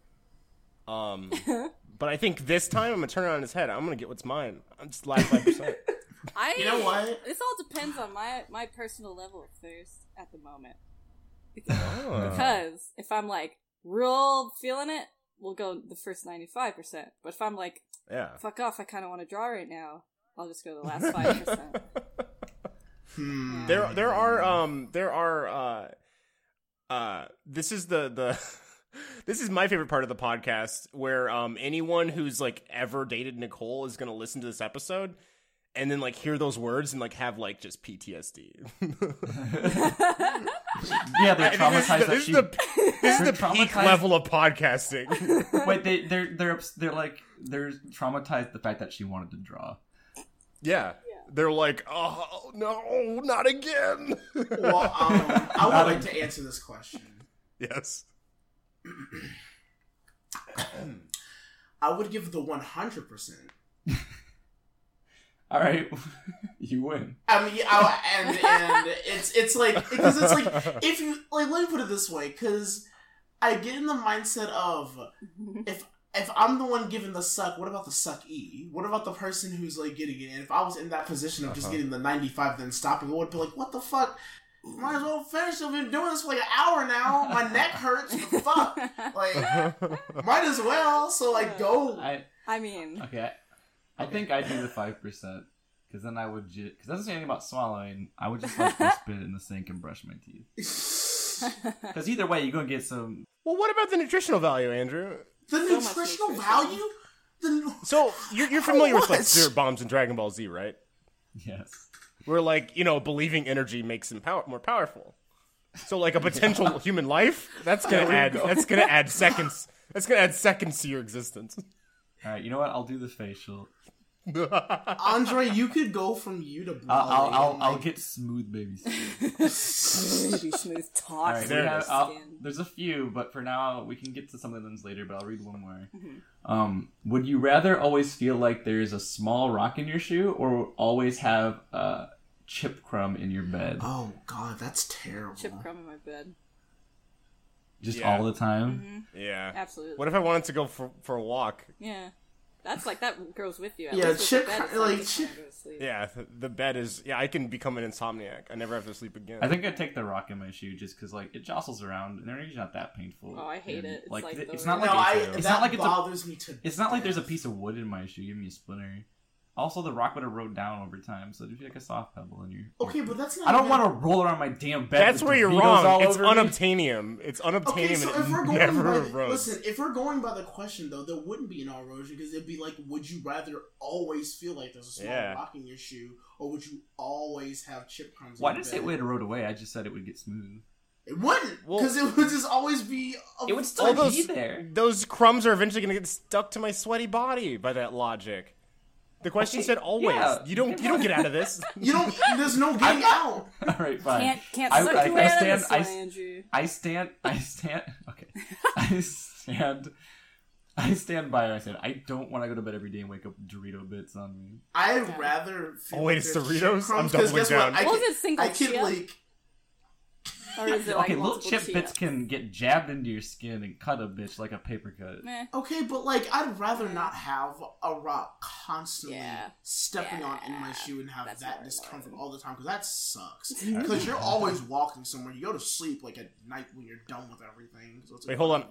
Um, *laughs* but I think this time I'm gonna turn it on his head. I'm gonna get what's mine. I'm just last five percent. *laughs* I. You know what? This all depends on my my personal level of thirst at the moment. Because, Oh. because if I'm like real feeling it, we'll go the first ninety five percent. But if I'm like Yeah. fuck off, I kind of want to draw right now, I'll just go the last *laughs* five percent. Hmm. There there are um there are uh uh this is the the *laughs* this is my favorite part of the podcast where um anyone who's like ever dated Nicole is going to listen to this episode and then like hear those words and like have like just PTSD. *laughs* Yeah, they're think *laughs* this is traumatized the- that this she. is the this is the peak level of podcasting. Wait, they they're they're they're like they're traumatized the fact that she wanted to draw. yeah. They're like, "Oh, no, not again." *laughs* Well, um, I would like to answer this question. yes. *clears throat* I would give the one hundred percent. All right, *laughs* you win. I mean, I, and and it's it's like because it's like if you like let me put it this way because I get in the mindset of if if I'm the one giving the suck, what about the suck e? What about the person who's like getting it? And if I was in that position of just Uh-huh. getting the 95 then stopping, I would be like, what the fuck? Might as well finish. I've been doing this for like an hour now. My *laughs* neck hurts. Fuck? Like, *laughs* might as well. So like, go. I I mean, okay. I think I'd do the five percent because then I would just because doesn't say anything about swallowing. I would just like go *laughs* spit in the sink and brush my teeth. Because either way, you're gonna get some. Well, what about the nutritional value, Andrew? The So nutritional value. The *laughs* So you're, *laughs* you're familiar with like What? spirit bombs and Dragon Ball Z, right? Yes. Where like you know believing energy makes them power- more powerful. So like a potential human life, that's gonna There add go. that's gonna *laughs* add seconds. That's gonna add seconds to your existence. All right. You know what? I'll do the facial. Andre, you could go from you to I'll I'll, I'll, in, I'll get smooth baby. *laughs* skin. smooth, smooth All right. talk. we there have- Skin. there's a few, but for now we can get to some of them later. But I'll read one more. Mm-hmm. Um, would you rather always feel like there's a small rock in your shoe, or always have a chip crumb in your bed, Oh god, that's terrible. Chip crumb in my bed. just Yeah. all the time? Yeah. Absolutely. What if I wanted to go for for a walk? Yeah. That's like that goes with you. At Yeah, least with chip- the bed, it's like, just chip- wanna go to sleep. Yeah, the bed is. Yeah, I can become an insomniac. I never have to sleep again. I think I'd take the rock in my shoe just because like it jostles around and they're usually not that painful. Oh, I hate And, it. It's Like, like the it's not No, like I it's, that not like it's a, bothers me to. it's not like there's a piece of wood in my shoe giving me a splinter. Also, the rock would have rode down over time, so it'd be like a soft pebble in your. Okay, but that's not. I don't want to roll around my damn bed. That's where you're wrong. It's over me. unobtainium. It's unobtainium. Okay, so if we're going never by erodes. listen, if we're going by the question though, there wouldn't be an erosion because it'd be like, would you rather always feel like there's a small Yeah. rock in your shoe, or would you always have chip crumbs? Why in did your I say it bed? would erode away? I just said it would get smooth. It wouldn't, Well- because it would just always be. A, It would All still those be there. those crumbs are eventually going to get stuck to my sweaty body. By that logic, the question Okay, said always. yeah. You don't. You don't get out of this. *laughs* You don't. There's no getting out. All right, fine. Can't can't I- suck I- your I out of stand- this I one, s- Andrew. I stand. I stand. *laughs* Okay. I stand. I stand by. I said I don't want to go to bed every day and wake up Dorito bits on me. I'd rather. Feel Oh, wait, like it's Doritos? I'm doubling guess down. What? I What can, was it, single I can like. Or is it like okay, little multiple chip bits can get jabbed into your skin and cut a bitch like a paper cut. Meh. Okay, but like I'd rather not have a rock constantly Yeah. stepping on in my shoe and have That's that discomfort all the time because that sucks. *laughs* Because you're always walking somewhere. You go to sleep like at night when you're done with everything. So it's Wait, like, hold on.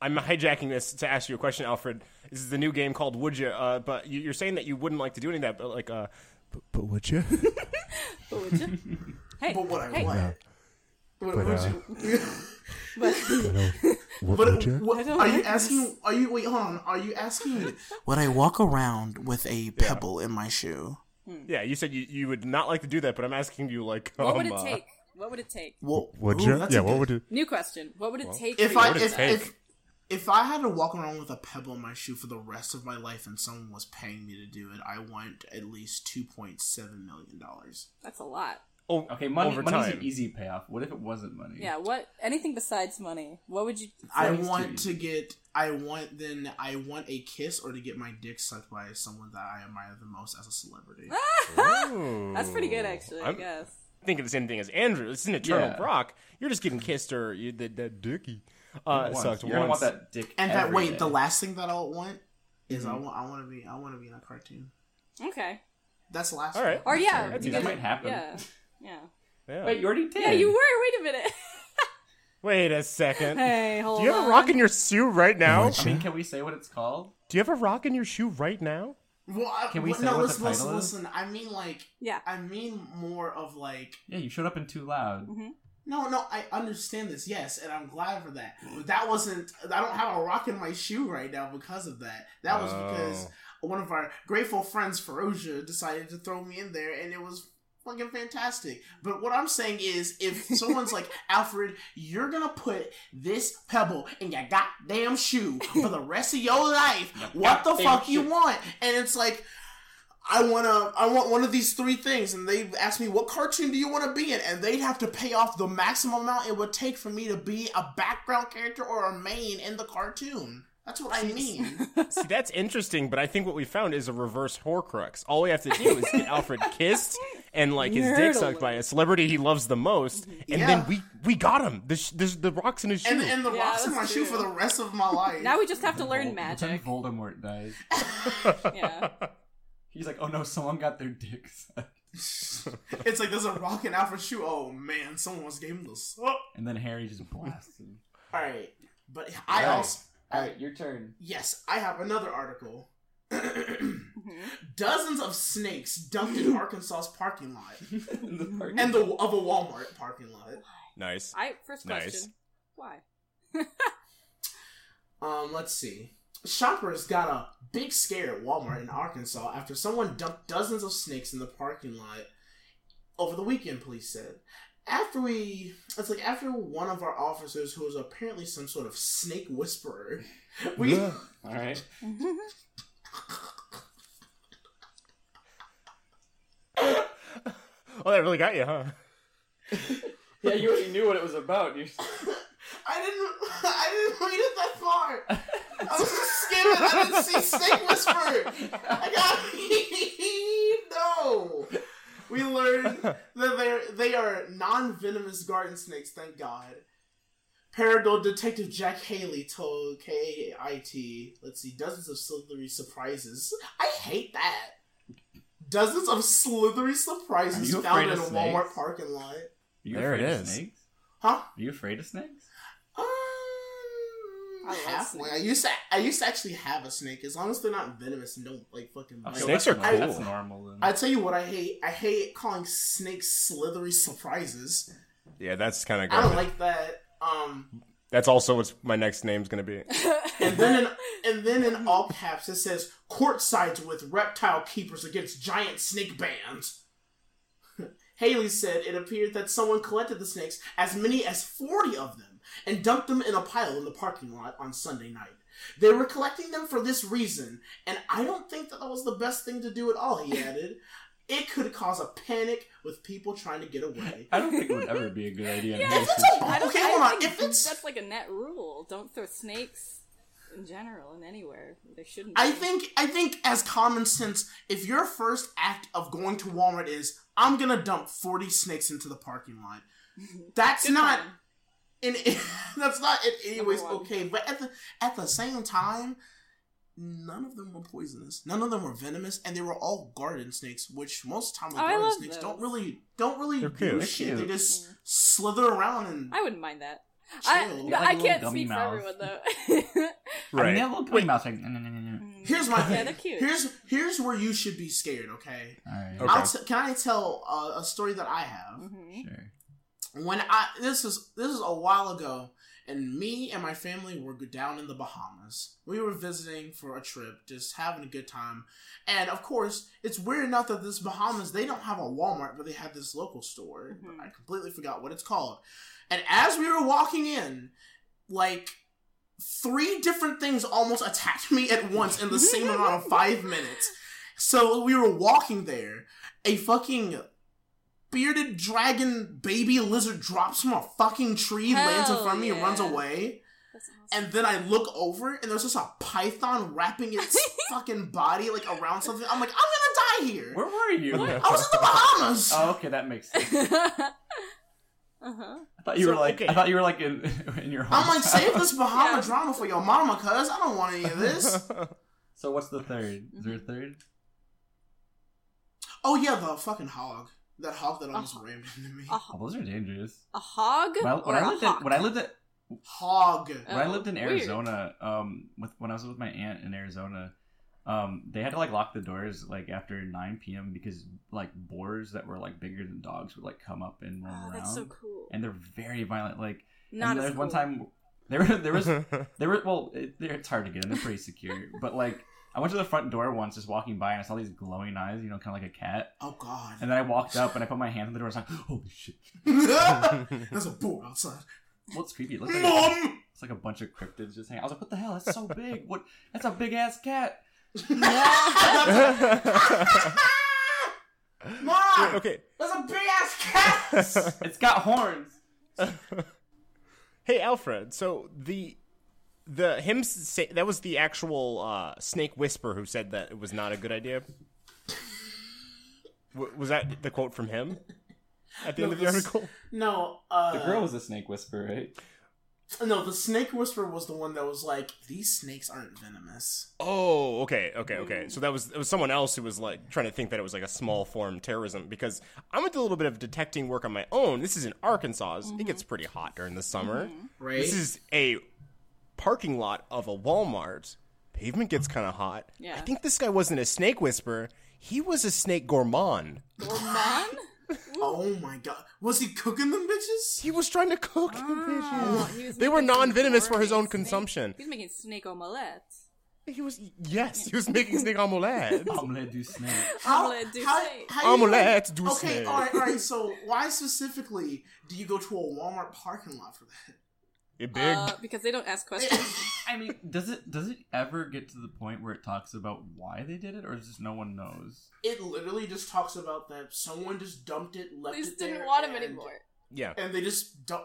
I'm hijacking this to ask you a question, Alfred. This is the new game called Would You? Uh, but you, you're saying that you wouldn't like to do any of that, but like, uh, but, but would you? *laughs* But would you? *laughs* Hey, But what I hey, want. What, *laughs* But, uh, you, *laughs* but What but would what, are you asking? Are you wait? Hold on. Are you asking? Would I walk around with a pebble in my shoe? yeah, you said you, you would not like to do that, but I'm asking you like, what would um, it uh, take? What would it take? Well, Would ooh, you? that's Yeah. What good- would you? New question. What would it take? If for I to would do it if, take? if if I had to walk around with a pebble in my shoe for the rest of my life and someone was paying me to do it, I want at least two point seven million dollars. That's a lot. O- Okay, money, over money's time. an easy payoff. What if it wasn't money? Yeah. What? Anything besides money? What would you? I want too to get. I want then. I want a kiss or to get my dick sucked by someone that I admire the most as a celebrity. *laughs* That's pretty good, actually. I I'm guess. thinking the same thing as Andrew. It's an eternal Yeah. Brock. You're just getting kissed or you, that that dicky uh, Once. sucked You're gonna want that dick. And that wait, day. the last thing that I'll want is Mm-hmm. I want. I want to be. I want to be in a cartoon. Okay. That's the last. All right. Or yeah, that might happen. Yeah. Yeah. Yeah. Wait, you already did. Yeah, you were. Wait a minute. *laughs* Wait a second. hey, hold on. Do you have on. a rock in your shoe right now? I mean, can we say what it's called? Do you have a rock in your shoe right now? Well, I, Can we well, say no, what the listen, listen, is? listen. I mean, like, Yeah. I mean more of like. Yeah, you showed up in too loud. Mm-hmm. No, no, I understand this, yes, and I'm glad for that. But that wasn't. I don't have a rock in my shoe right now because of that. That was because Oh. one of our grateful friends, Ferocia, decided to throw me in there, and it was fucking fantastic. But what I'm saying is, if *laughs* someone's like, Alfred, you're gonna put this pebble in your goddamn shoe for the rest of your life, what the fuck you want? And it's like. I wanna, I want one of these three things, and they ask me what cartoon do you want to be in, and they'd have to pay off the maximum amount it would take for me to be a background character or a main in the cartoon. That's what I mean. *laughs* See, that's interesting, but I think what we found is a reverse Horcrux. All we have to do is get *laughs* Alfred kissed and like his dick Nerd sucked by a celebrity he loves the most, and Yeah. then we we got him. The sh- there's the rocks in his shoe. and and the Yeah, rocks in that's my shoe true. for the rest of my life. Now we just have to learn Vol- magic. Then Voldemort dies. Yeah. *laughs* He's like, oh no, someone got their dick sucked. it's like there's a rock in Alfred's shoe. Oh man, someone was gave him the suck. And then Harry just blasted. All right, but I Right. also Alright, your turn. yes, I have another article. Mm-hmm. *clears throat* Dozens of snakes dumped in *laughs* Arkansas's parking lot, *laughs* In the park. and the of a Walmart parking lot. nice. I first Nice. question. Why? *laughs* Um, let's see. Shoppers got a big scare at Walmart in Arkansas after someone dumped dozens of snakes in the parking lot over the weekend, police said. After we, it's like after one of our officers, who was apparently some sort of snake whisperer, *laughs* we, Alright. Oh, that really got you, huh? *laughs* Yeah, you already knew what it was about. You I didn't, I didn't read it that far. I was just skimming. I didn't see snake whisperer. I got *laughs* no. We learned that they're they are non-venomous garden snakes. Thank God. Paragould Detective Jack Haley told KAIT, let's see, dozens of slithery surprises. I hate that. Dozens of slithery surprises found in a snakes? Walmart parking lot. Are you There afraid it of snakes? Huh? Are you afraid of snakes? I halfway. I used to. I used to actually have a snake. As long as they're not venomous and don't like fucking. Okay. Snakes are normal. cool. That's normal. Then. I tell you what, I hate. I hate calling snakes slithery surprises. Yeah, that's kind of I don't like that. Um, That's also what my next name's gonna be. *laughs* and then in, and then in all caps it says court sides with reptile keepers against giant snake bands. *laughs* Haley said it appeared that someone collected the snakes, as many as 40 of them, and dumped them in a pile in the parking lot on Sunday night. They were collecting them for this reason, and I don't think that that was the best thing to do at all, he *laughs* added. It could cause a panic with people trying to get away. I don't think it would ever be a good idea. Yeah, most If it's a situations. I don't, Okay, hold on. If it's- that's like a net rule. Don't throw snakes in general in anywhere. They shouldn't. I be. think I think as common sense, if your first act of going to Walmart is I'm gonna dump 40 snakes into the parking lot, *laughs* That's Good not time. In *laughs* that's not in any Number ways okay. But at the at the same time, none of them were poisonous. None of them were venomous, and they were all garden snakes. Which most time, Oh, garden snakes those. don't really don't really They're do cute. They're shit. They cute. just slither around and I wouldn't mind that. chill. I, They have, I like, a little can't gummy speak for everyone though. I *laughs* mean, Right. they have little gummy mouths like. "No, no, no, no, no." Here's my Yeah, thing. they're cute. Here's here's where you should be scared. Okay. All right. Okay. I'll t- can I tell uh, a story that I have? Mhm. Sure. When I this is this is a while ago, and me and my family were down in the Bahamas. We were visiting for a trip, just having a good time. And of course, it's weird enough that this Bahamas they don't have a Walmart, but they have this local store. Mhm. I completely forgot what it's called. And as we were walking in, like three different things almost attacked me at once in the same amount of five minutes. *laughs* So we were walking there. A fucking bearded dragon baby lizard drops from a fucking tree, lands in front of me, and runs away. Awesome. And then I look over, and there's just a python wrapping its *laughs* fucking body like around something. I'm like, I'm gonna die here. Where were you? I was in the Bahamas. Oh, okay, that makes sense. *laughs* uh-huh. I thought you were like. okay. I thought you were like in *laughs* in your home. I'm like, save this Bahama Yeah. drama for your mama, cuz I don't want any of this. So what's the third? Is there a third? Oh yeah, the fucking hog. That hog that almost Uh-huh. rammed into me. A, *laughs* Oh, those are dangerous. a hog When I, or when I a lived hawk? at when I lived at Hog. when I Oh, lived in weird. Arizona, um, with when I was with my aunt in Arizona, um, they had to like lock the doors like after 9 p.m. because like boars that were like bigger than dogs would like come up and roam Oh, around, that's so cool. and they're very violent. Like, Not and as there's one time there were there was *laughs* there were well, it, it's hard to get in. They're pretty secure, but like. I went to the front door once, just walking by, and I saw these glowing eyes, you know, kind of like a cat. Oh god. And then I walked up and I put my hand on the door. And I was like, "Holy shit!" *laughs* There's a boar outside. Well, it's creepy. It looks like Mom! it's like a bunch of cryptids just hanging. I was like, "What the hell? That's so big! What? That's a big ass cat!" *laughs* Mom! okay. There's a big ass cat! It's got horns. *laughs* Hey Alfred, so the the him say that was the actual uh, snake whisper who said that it was not a good idea. *laughs* W- was that the quote from him at the end of the this- article? no, uh. The girl was a snake whisperer, right? No, the snake whisperer was the one that was like, these snakes aren't venomous. Oh, okay, okay, okay. So that was it was someone else who was like trying to think that it was like a small form terrorism because I went to a little bit of detecting work on my own. This is in Arkansas. It gets pretty hot during the summer. Right? This is a parking lot of a Walmart. Pavement gets kind of hot. Yeah. I think this guy wasn't a snake whisperer. He was a snake gourmand. Gourmand? *laughs* Oh my god. Was he cooking them bitches? He was trying to cook the Oh, bitches. They were non-venomous for his own snake- consumption. He's making snake omelettes. He was yes, he was making snake omelette. *laughs* Omelette du snake. *laughs* Omelette du how, snake. how you Omelette like- du Okay, snake. alright, alright. So, why specifically do you go to a Walmart parking lot for that? You big. Uh, because they don't ask questions. *laughs* I mean, does it does it ever get to the point where it talks about why they did it, or just no one knows? It literally just talks about that someone just dumped it, left they just there. didn't want him and- anymore. yeah. And they just don't.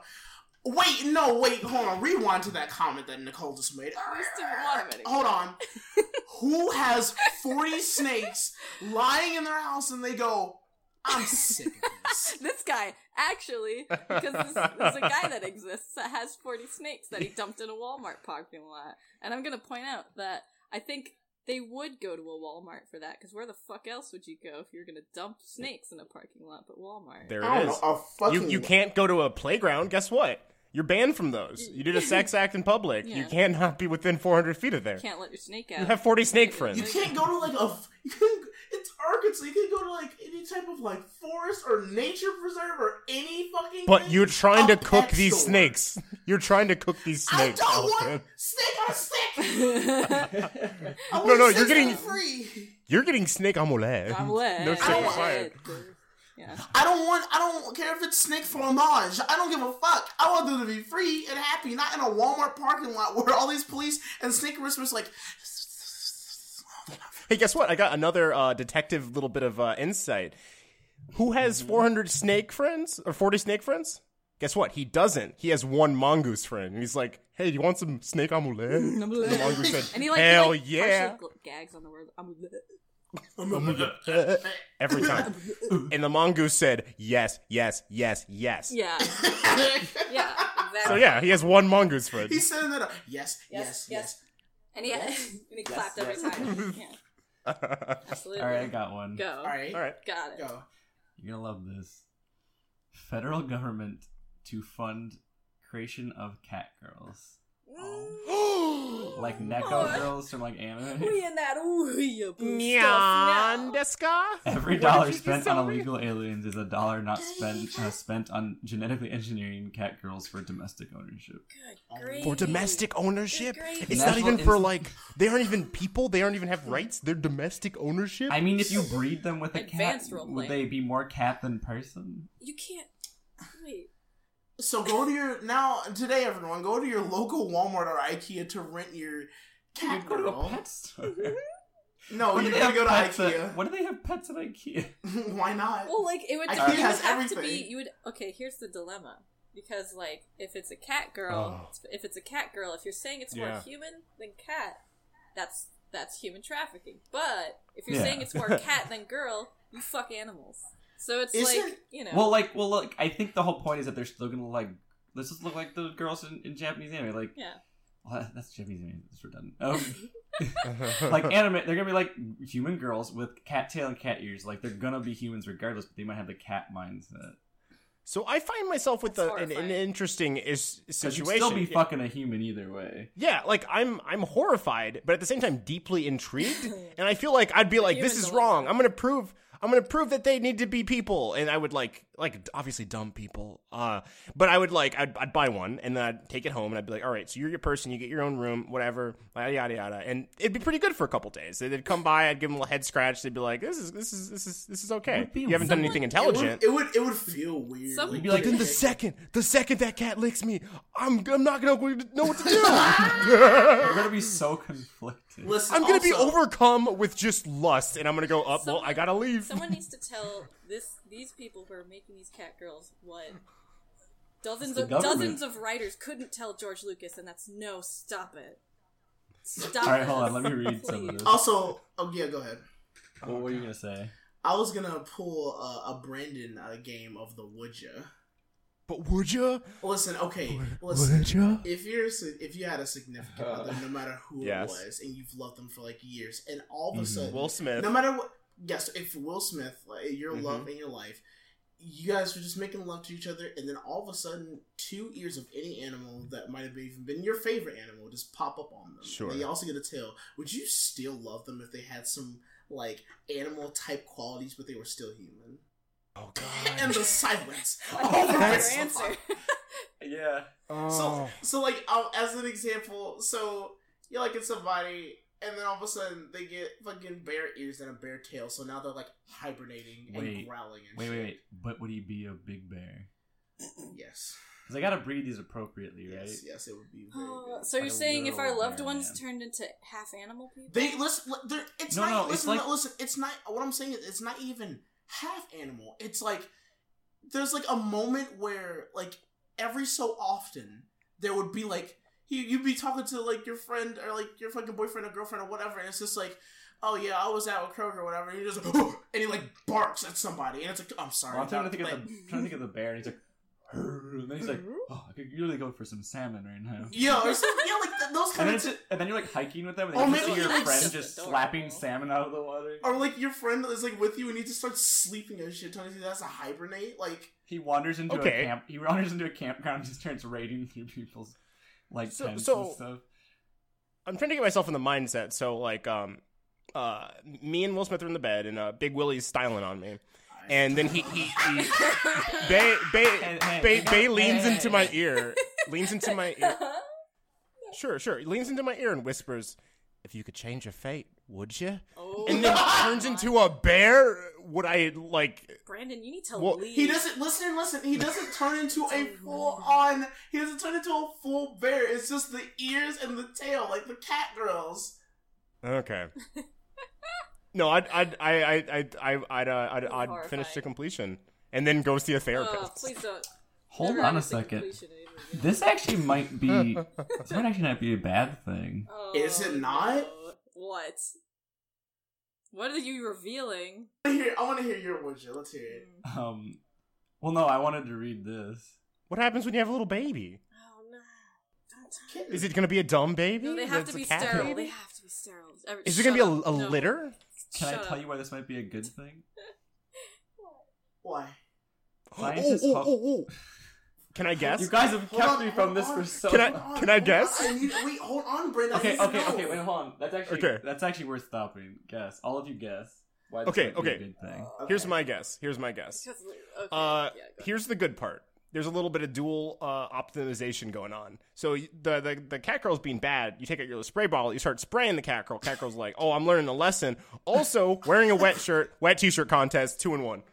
Wait, no, wait, hold on. Rewind to that comment that Nicole just made. They just didn't want him anymore. Hold on. *laughs* Who has 40 snakes lying in their house and they go, I'm sick of this? *laughs* This guy, actually, because there's, there's a guy that exists that has 40 snakes that he dumped in a Walmart parking lot. And I'm going to point out that I think they would go to a Walmart for that, because where the fuck else would you go if you're going to dump snakes in a parking lot but Walmart? There I it don't is. know, a fucking. You you can't go to a playground. Guess what? You're banned from those. You did a *laughs* sex act in public. You cannot be within 400 feet of there. You Can't let your snake out. You have 40 snake friends. You can't go to like a. You can, it's Arkansas. You can go to like any type of like forest or nature preserve or any fucking. But thing. you're trying A to oh, cook pet these store. snakes. You're trying to cook these snakes. I snakes. don't Alfred. want snake on a stick. *laughs* No, no, you're getting- free. You're getting snake omelette. Omelette. No snake required. Yeah. I don't want. I don't care if it's snake fromage. I don't give a fuck. I want them to be free and happy, not in a Walmart parking lot where all these police and snake whispers like. *laughs* Hey, guess what? I got another uh, detective little bit of uh, insight. Who has 400 snake friends or 40 snake friends? Guess what? He doesn't. He has one mongoose friend. And he's like, "Hey, do you want some snake *laughs* omelette?" And the mongoose said, And he like, "Hell he, like yeah!" gags on the word omelette. every time. *laughs* And the mongoose said, yes, yes, yes, yes. Yeah. Yeah. Exactly. So yeah, he has one mongoose friend. He's setting that up. Yes, Yes, yes, yes. yes. And he, and he clapped every time. Yeah. Absolutely. All right, I got one. Go. All right. All right. Got it. Go. You're gonna love this. Federal government to fund creation of cat girls, mm. *gasps* *gasps* *gasps* *gasps* like Neko girls from like anime. We in that ooh boo Nyan stuff deska? Every dollar spent on illegal aliens is a dollar not spent uh, spent on genetically engineering cat girls for domestic ownership. Good grief. For domestic ownership? Good grief. It's not even for Inst- like they aren't even people, they aren't even have rights, they're domestic ownership? I mean, if you breed them with a cat, would they be more cat than person? You can't. Wait. So go to your now today, everyone. Go to your local Walmart or IKEA to rent your cat You go to girl. a pet store. No, What you they gotta go to pets at- IKEA. what do they have pets at IKEA? *laughs* Why not? Well, like it would, I it think would it has have to be. everything. You would. Okay, here's the dilemma. Because like, if it's a cat girl, Oh. if it's a cat girl, if you're saying it's more human than cat, that's that's human trafficking. But if you're Yeah. saying it's more *laughs* cat than girl, you fuck animals. So it's Isn't- like you know. Well, like, well, like, I think the whole point is that they're still gonna like. Let's just look like the girls in, in Japanese anime. Like, yeah. well, that's Japanese anime. That's redundant. Um, *laughs* *laughs* like anime, they're gonna be like human girls with cat tail and cat ears. Like they're gonna be humans regardless, but they might have the cat mindset. So I find myself with a, an, an horrifying. interesting is, 'Cause you'd situation. still be fucking a human either way. Yeah, like I'm I'm horrified, but at the same time deeply intrigued. *laughs* and I feel like I'd be like, this is wrong. I'm gonna prove I'm gonna prove that they need to be people. And I would like like obviously dumb people. Uh but I would like I'd, I'd buy one and then I'd take it home and I'd be like, all right, so you're your person, you get your own room, whatever, yada yada yada. And it'd be pretty good for a couple days. They'd come by, I'd give them a head scratch, they'd be like, This is this is this is this is okay. Would You haven't done anything it intelligent. would, it would it would feel weird. Some- You'd be like, then the second, the second that cat licks me, I'm, I'm not gonna know what to do. *laughs* You're gonna be so conflicted. Listen, I'm gonna be overcome with just lust, and I'm gonna go up. well, I gotta leave. Someone needs to tell this these people who are making these cat girls what *laughs* dozens of government. dozens of writers couldn't tell George Lucas, and that's no, stop it, stop. All right, hold on. Let me read some of Please. this. Also, oh yeah, go ahead. What were you gonna say? I was gonna pull a, a Brandon uh, game of the would ya. But would you? Listen, okay, listen. Would you? If you're if you had a significant other, no matter who Yes. it was, and you've loved them for like years, and all of a Mhm. sudden, Will Smith. no matter what, yes, if Will Smith, like, your Mhm. love in your life, you guys were just making love to each other, and then all of a sudden, two ears of any animal that might have even been your favorite animal just pop up on them. Sure. And they also get a tail. Would you still love them if they had some like animal type qualities, but they were still human? Oh *laughs* god. And the silence. *laughs* oh, think over that's your answer. *laughs* Yeah. Oh. So, so like, uh, as an example, so you're like in somebody, and then all of a sudden they get fucking bear ears and a bear tail, so now they're like hibernating and Wait. growling and Wait, shit. wait, wait. But would he be a big bear? Yes, Because I gotta breed these appropriately, right? yes, yes, it would be very Oh, good. so you're saying if our loved bear ones man. turned into half animal people? They listen. li- they're- It's No, not. no, it's listen, like- no, listen. It's not. What I'm saying is, it's not even half animal. It's like there's like a moment where, like, every so often there would be like you you'd be talking to like your friend or like your fucking boyfriend or girlfriend or whatever, and it's just like. Oh yeah, I was out with Kroger or whatever, and he just *gasps* and he like barks at somebody, and it's like, I'm sorry. Well, I'm trying to think like- of the trying to think of the bear, and he's like, *laughs* and then he's like, mm-hmm. oh, I could really go for some salmon right now. yeah, or some, yeah, like th- those And kind then, of, it's just, and then you're like hiking with them, and Or then you see your like friend just just adorable. slapping salmon out of the water. or like your friend is like with you, and he just starts sleeping and shit. Tony, that's a hibernate. Like, He wanders into Okay. a camp. He wanders into a campground and just starts raiding *laughs* through people's like So- tents so- and stuff. I'm trying to get myself in the mindset. So like, um, uh, me and Will Smith are in the bed, and uh, Big Willie's styling on me, and then he he, he *laughs* Bay Bay Hey, hey, Bay, Bay leans into my ear, leans into my ear. *laughs* Sure, sure. He leans into my ear and whispers, "If you could change your fate, would you?" Oh, And then turns into a bear. Would I like? Brandon, you need to Well, leave. He doesn't listen. Listen, he doesn't turn into a full on. He doesn't turn into a full bear. It's just the ears and the tail, like the cat girls. Okay. No, I'd I'd I I I I I'd uh, I'd, I'd finish to completion and then go see a Oh, therapist. please don't. Hold Never on a second. completion. This actually might be. *laughs* this might actually not be a bad thing. Oh, Is it not? no. What? What are you revealing? I wanna hear- I want to hear your would you. Let's hear it. Um, well, no, I wanted to read this. What happens when you have a little baby? Oh no! Don't tell Kitten. Is it going to be a dumb baby? No, they have That's to a be cat sterile. baby? They have to be sterile. Every- Is it going to shut be a, up. a No. litter? Can Shut I tell up. you why this might be a good thing? Why? Scientists Oh, oh, hope- oh, oh. Can I guess? You guys have Hold kept on, me from this on. for so Can I- long. Can I guess? on. I need- wait, hold on, Brandon. Okay, okay, know. okay. Wait, hold on. That's actually Okay. that's actually worth stopping. Guess all of you guess. Why Okay, okay. A good thing. Here's Okay. my guess. Here's my guess. Because- okay, Uh, yeah, here's the good part. There's a little bit of dual uh, optimization going on. So the, the the cat girl's being bad. You take out your spray bottle. You start spraying the cat girl. Cat girl's like, "Oh, I'm learning a lesson." Also, wearing a wet shirt, wet t-shirt contest, two and one.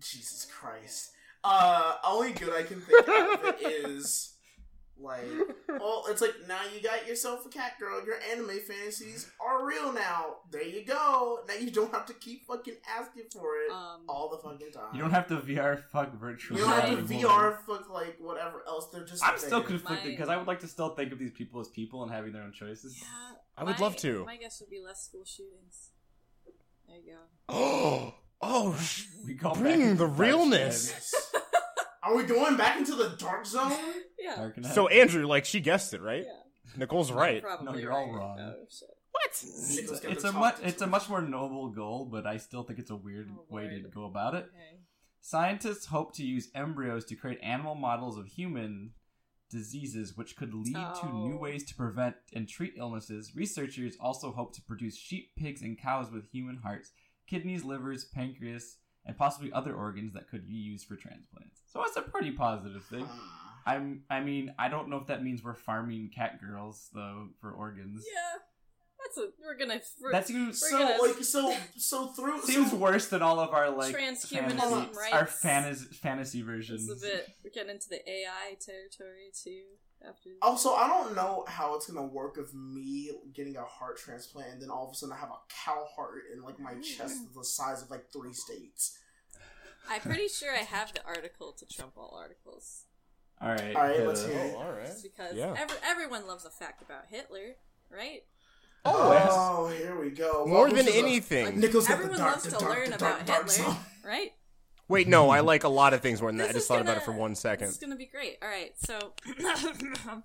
Jesus Christ. Uh, only good I can think of it is like, well, it's like now you got yourself a cat girl. Your anime fantasies are real now. There you go. Now you don't have to keep fucking asking for it Um, all the fucking time. You don't have to VR fuck virtual. You don't have to. VR fuck like whatever else. They're just. I'm still conflicted because I would like to still think of these people as people and having their own choices. yeah, I would my- love to. My guess would be less school shootings. There you go. Oh, *gasps* *gasps* *laughs* oh, sh- We go back bringing the realness. *laughs* Are we going back into the dark zone? *laughs* Yeah. Dark and So Andrew, like she guessed it, right? Yeah. Nicole's right. Probably No, you're right. all wrong. Oh, shit. What? it's, got it's the a top much it's a much more noble goal, but I still think it's a weird Oh, way to Lord. go about it. Okay. Scientists hope to use embryos to create animal models of human diseases, which could lead to new Oh. ways to prevent and treat illnesses. Researchers also hope to produce sheep, pigs, and cows with human hearts, kidneys, livers, pancreas, and possibly other organs that could be used for transplants. So it's a pretty positive thing. *sighs* I'm. I mean, I don't know if that means we're farming cat girls though for organs. Yeah. That's a. We're gonna. We're, That seems we're So gonna- like so *laughs* so through seems so, worse than all of our like Transhumanism fantasy, rights. our fantasy fantasy versions. It's a bit. We're getting into the AI territory too. After. Also, I don't know how it's gonna work of me getting a heart transplant and then all of a sudden I have a cow heart in like my mm-hmm. chest the size of like three states. I'm pretty sure I have the article to trump all articles. All right. All right, hit let's uh, hear it. Oh, all right. Because Yeah. every, everyone loves a fact about Hitler, right? Oh, oh here we go. More Welcome than to the- anything. Nicholas got the everyone dark, loves the to dark, learn dark, about dark Hitler, zone. right? Wait, no, I like a lot of things more than that. I just thought about gonna- it for one second. It's gonna be great. All right, so *laughs*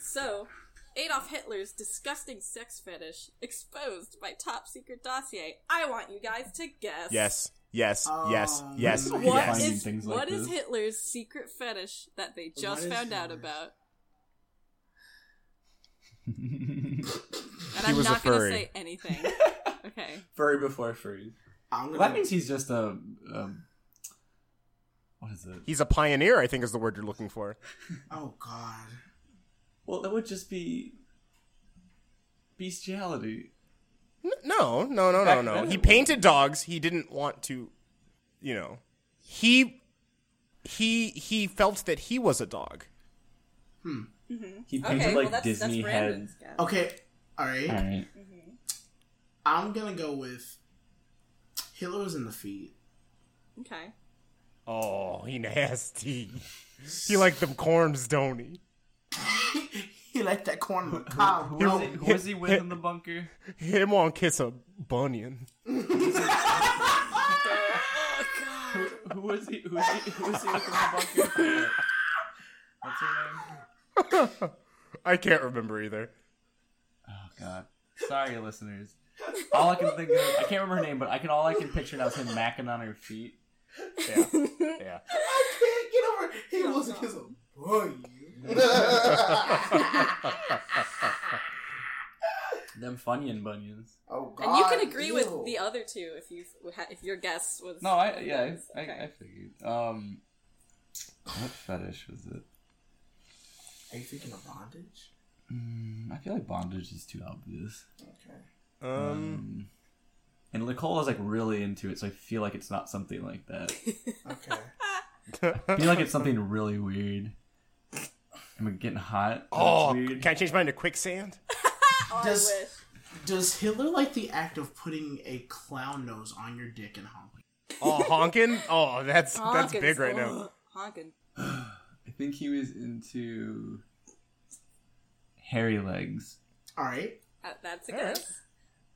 so Adolf Hitler's disgusting sex fetish exposed by top secret dossier. I want you guys to guess. Yes, yes, yes, Um, yes, *laughs* What What yes. Finding is like what is this. Hitler's secret fetish that they just is found out about? *laughs* And He I'm was a not gonna say anything. Okay. furry before furry. I'm Well, that means he's just a. Um, what is it? He's a pioneer, I think is the word you're looking for. *laughs* oh god. Well, that would just be bestiality. N- No, no, no, no, Back no. then He painted dogs. He didn't want to, you know. He he he felt that he was a dog. Hmm. Mm-hmm. He painted Okay. like well, that's Disney that's heads. Brandon's guess. Okay, all right. All right. Mm-hmm. I'm gonna go with Hitler was in the feet. Okay. Oh, he nasty. He like them corns, don't he? *laughs* he like that corn on the Who, cob. who, was he, who was he with in the bunker? Him on kiss a bunion. Oh. Who was he? Who was he? Who was he with in the bunker? What's her name? I can't remember either. Oh God. Sorry, listeners. All I can think of, I can't remember her name, but I can all I can picture now is him macking on her feet. Yeah, *laughs* yeah. I can't get over. it. He was a kiss of boy. *laughs* Them Funyun bunions. oh god. And you can agree ew. with the other two if you if your guess was No, I yeah, was- I, I. I figured. Um, what fetish was it? Are you thinking of bondage? Mm, I feel like bondage is too obvious. Okay. Um, Um, and Nicole is like really into it, so I feel like it's not something like that. Okay. I feel like it's something really weird. Am I getting hot? Oh, weird. can I change mine to quicksand? Oh, Does- Does Hitler like the act of putting a clown nose on your dick and honking? Oh, honking? Oh, that's that's big right now. Honking. I think he was into hairy legs. All right. Uh, that's a Alright. guess.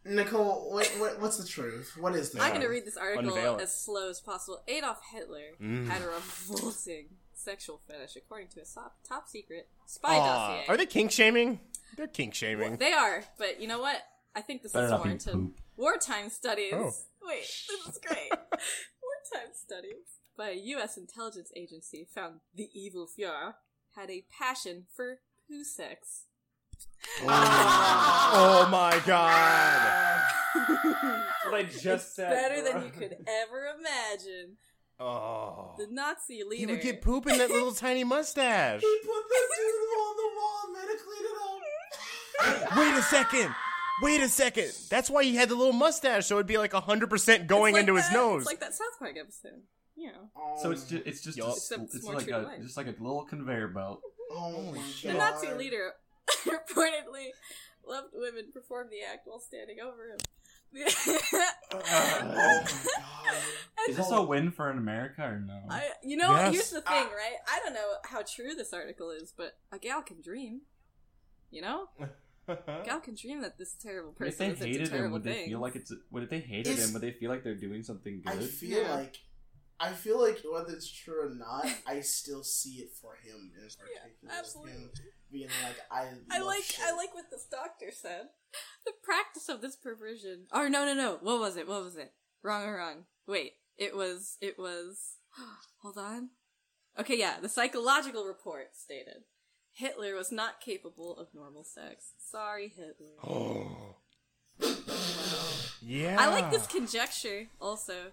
Nicole, what, what, what's the truth? What is this? I'm going to read this article Unveil it. as slow as possible. Adolf Hitler Mm. had a revolting sexual fetish, according to a top, top secret spy Aw, dossier. are they kink shaming? They're kink shaming. They are, but you know what? I think this Better is not be warranted. poop. Wartime studies. Oh. Wait, this is great. *laughs* Wartime studies by a U.S. intelligence agency found the evil Fuhrer had a passion for poo sex. Oh my god. That's what I just said. Better than you could ever imagine. Oh. The Nazi leader. He leader. would get poop in that little tiny mustache. He put the doodle on the wall and made it clean it up. *laughs* Wait a second. Wait a second. That's why he had the little mustache, so it'd be like 100% going like into his nose. It's like that South Park episode. You know. So it's just it's just Yup. a, Except it's it's like a life. just like a little conveyor belt. Oh my shit. The god. Nazi leader *laughs* reportedly loved women perform the act while standing over him. *laughs* Oh. oh is this a win for an America or no? I, you know, Yes. here's the thing, right? I don't know how true this article is, but a gal can dream. You know, a *laughs* gal can dream that this terrible But if person they is into hated him, terrible would they things. feel like it's? Would if they hated It's- him, would they feel like they're doing something good? I good? feel Yeah. like I feel like whether it's true or not, I still see it for him in particular. absolutely. Him being like, I, I like shit. I like what this doctor said. The practice of this perversion. Or no, no, no. What was it? What was it? Wrong or wrong? Wait. It was. It was. *gasps* Hold on. Okay, yeah. The psychological report stated Hitler was not capable of normal sex. Sorry, Hitler. *gasps* oh. Yeah. I like this conjecture also.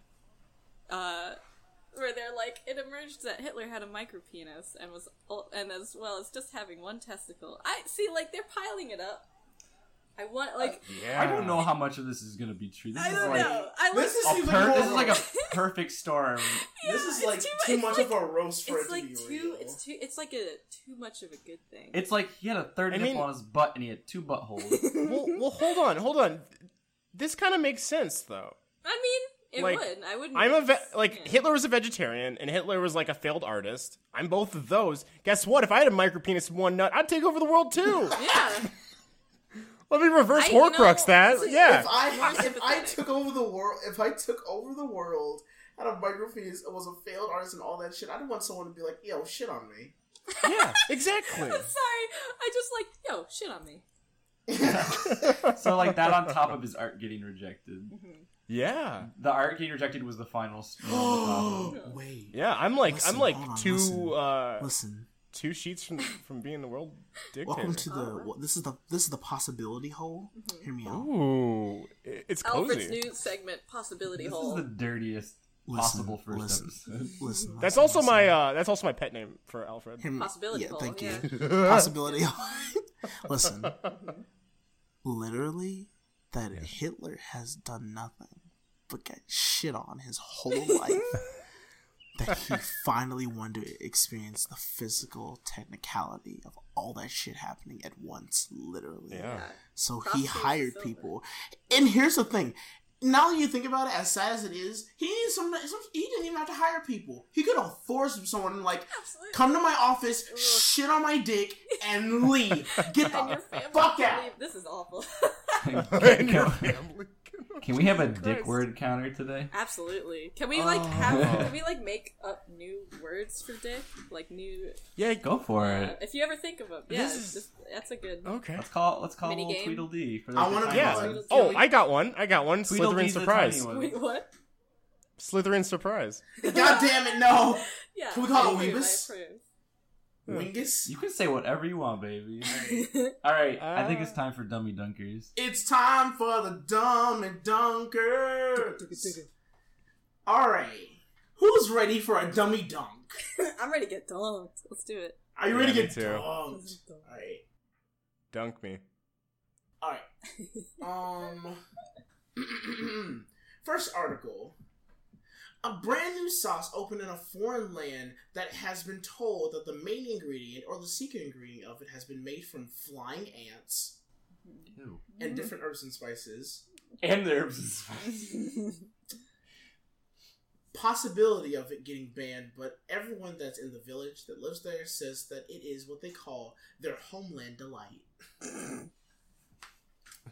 Uh, where they're like, it emerged that Hitler had a micro penis and was, and as well as just having one testicle. I see, like they're piling it up. I want, uh, like, Yeah. I don't know how much of this is gonna be true. This I is don't like know. I like This is- a *laughs* per- like this is like a perfect storm. This is like too too, much it's of a roast for it's it like to be too. real. It's too. It's like a too much of a good thing. It's like he had a third I nipple mean- on his butt and he had two buttholes. *laughs* well, well, hold on, hold on. This kind of makes sense, though. I mean, it Like, would. I wouldn't. I'm a ve- like yeah. Hitler was a vegetarian and Hitler was like a failed artist. I'm both of those. Guess what? If I had a micro penis one nut, I'd take over the world too. Yeah. *laughs* Let me reverse I- Horcrux know, that. if Yeah. If I if I took over the world, if I took over the world, had a micropenis, was a failed artist, and all that shit, I'd want someone to be like, "Yo, shit on me." *laughs* yeah. Exactly. I'm *laughs* sorry. I just like yo shit on me. so like that on top of his art getting rejected. Mm-hmm. Yeah. The art getting rejected was the final. s- *gasps* nail on the top. Wait, Yeah. I'm like Listen, I'm like hold on, two listen. uh listen. two sheets from from being the world dictator. Welcome to the. well, This is the. This is the possibility hole. Hear me out. Ooh, i- it's Alfred's new segment possibility hole. This hole. is the dirtiest Listen, possible first listen, episode. Listen. *laughs* That's listen, also listen. my uh that's also my pet name for Alfred. Hear me- Possibility yeah, hole, Thank yeah. you. Possibility hole. *laughs* listen. *laughs* Literally, that Hitler has done nothing but get shit on his whole life. *laughs* that he finally wanted to experience the physical technicality of all that shit happening at once, literally. Yeah. So Cross he hired silver. people. And here's the thing. Now that you think about it, as sad as it is, he needed some, some. He didn't even have to hire people. He could have forced someone like, Absolutely. come to my office, shit on my dick, and *laughs* leave. Get the fuck out. leave. This is awful. *laughs* *laughs* *laughs* can, and can- *laughs* can we have a dick word counter today? Absolutely. Can we like Oh. have? Can we like make up new words for dick? Like new. Yeah, Go for Uh, it. if you ever think of them, yeah, This is- just, that's a good. Okay. Let's call let's call Mini little game? Tweedledee for I the wanna Yeah. call zone. it- Oh, I got one. I got one. Slytherin Tweedledee's the surprise. tiny. Wait, what? Slytherin surprise. God damn it, no. Yeah. Can we call it approve, I Weebus? Approve. Wingus. You can say whatever you want, baby. *laughs* All right, I think it's time for dummy dunkers. It's time for the dumb and dunkers. All right. Who's ready for a dummy dunk? *laughs* I'm ready to get dunked. Let's do it. Are you ready Yeah, to get too. dunked? All right. Dunk me. All right. *laughs* Um. *clears throat* First article. A brand new sauce opened in a foreign land that has been told that the main ingredient or the secret ingredient of it has been made from flying ants Ew. and mm-hmm. different herbs and spices. And the herbs and spices. *laughs* Possibility of it getting banned, but everyone that's in the village that lives there says that it is what they call their homeland delight. *laughs*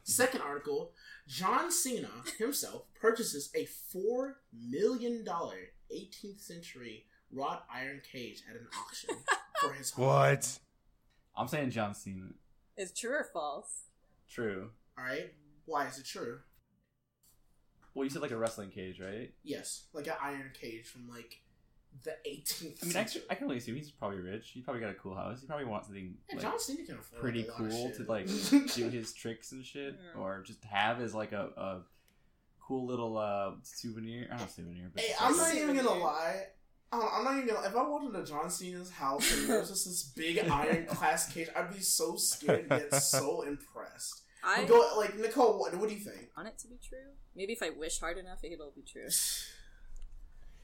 Second article: John Cena himself purchases a four million dollar 18th century wrought iron cage at an auction for his *laughs* home. What? I'm saying John Cena. Is true or false? True. All right, why is it true? Well, you said like a wrestling cage, right? Yes, like an iron cage from like the 18th I mean, century. I can only assume he's probably rich. He probably got a cool house. He probably wants something Yeah, like, John Cena can afford pretty a cool to like *laughs* do his tricks and shit, Yeah. or just have as like a, a cool little uh souvenir. I don't know, souvenir, but Hey, I'm like- not even gonna lie. I'm I'm not even gonna. If I walked into John Cena's house and there was just this big *laughs* iron class cage, I'd be so scared yet *laughs* so impressed. I Go like Nicole. What, what do you think? want it to be true. Maybe if I wish hard enough, it'll be true. *sighs*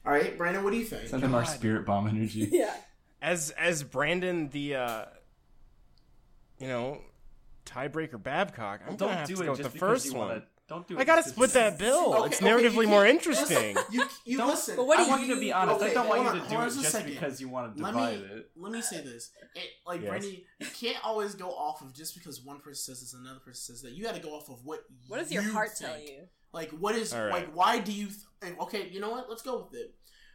All right, Brandon. What do you think? send him our spirit bomb energy. *laughs* yeah. As as Brandon the uh you know tiebreaker Babcock, I'm gonna don't have do to it go with just the because first you one. wanna. Don't do it. I gotta just split because- that bill. Okay, it's okay, you narratively can't- more listen, interesting. *laughs* You you Don't- listen. But what I do want you to be honest. Okay, I don't want hold you on, to hold do on it just a second. because you want to let divide me it. let me say this. It, like Yes. Brandon, you can't always go off of just because one person says this, another person says that. You got to go off of what. What does your you heart think. tell you? Like, what is All right. like? Why do you? Th- okay, you know what? Let's go with it.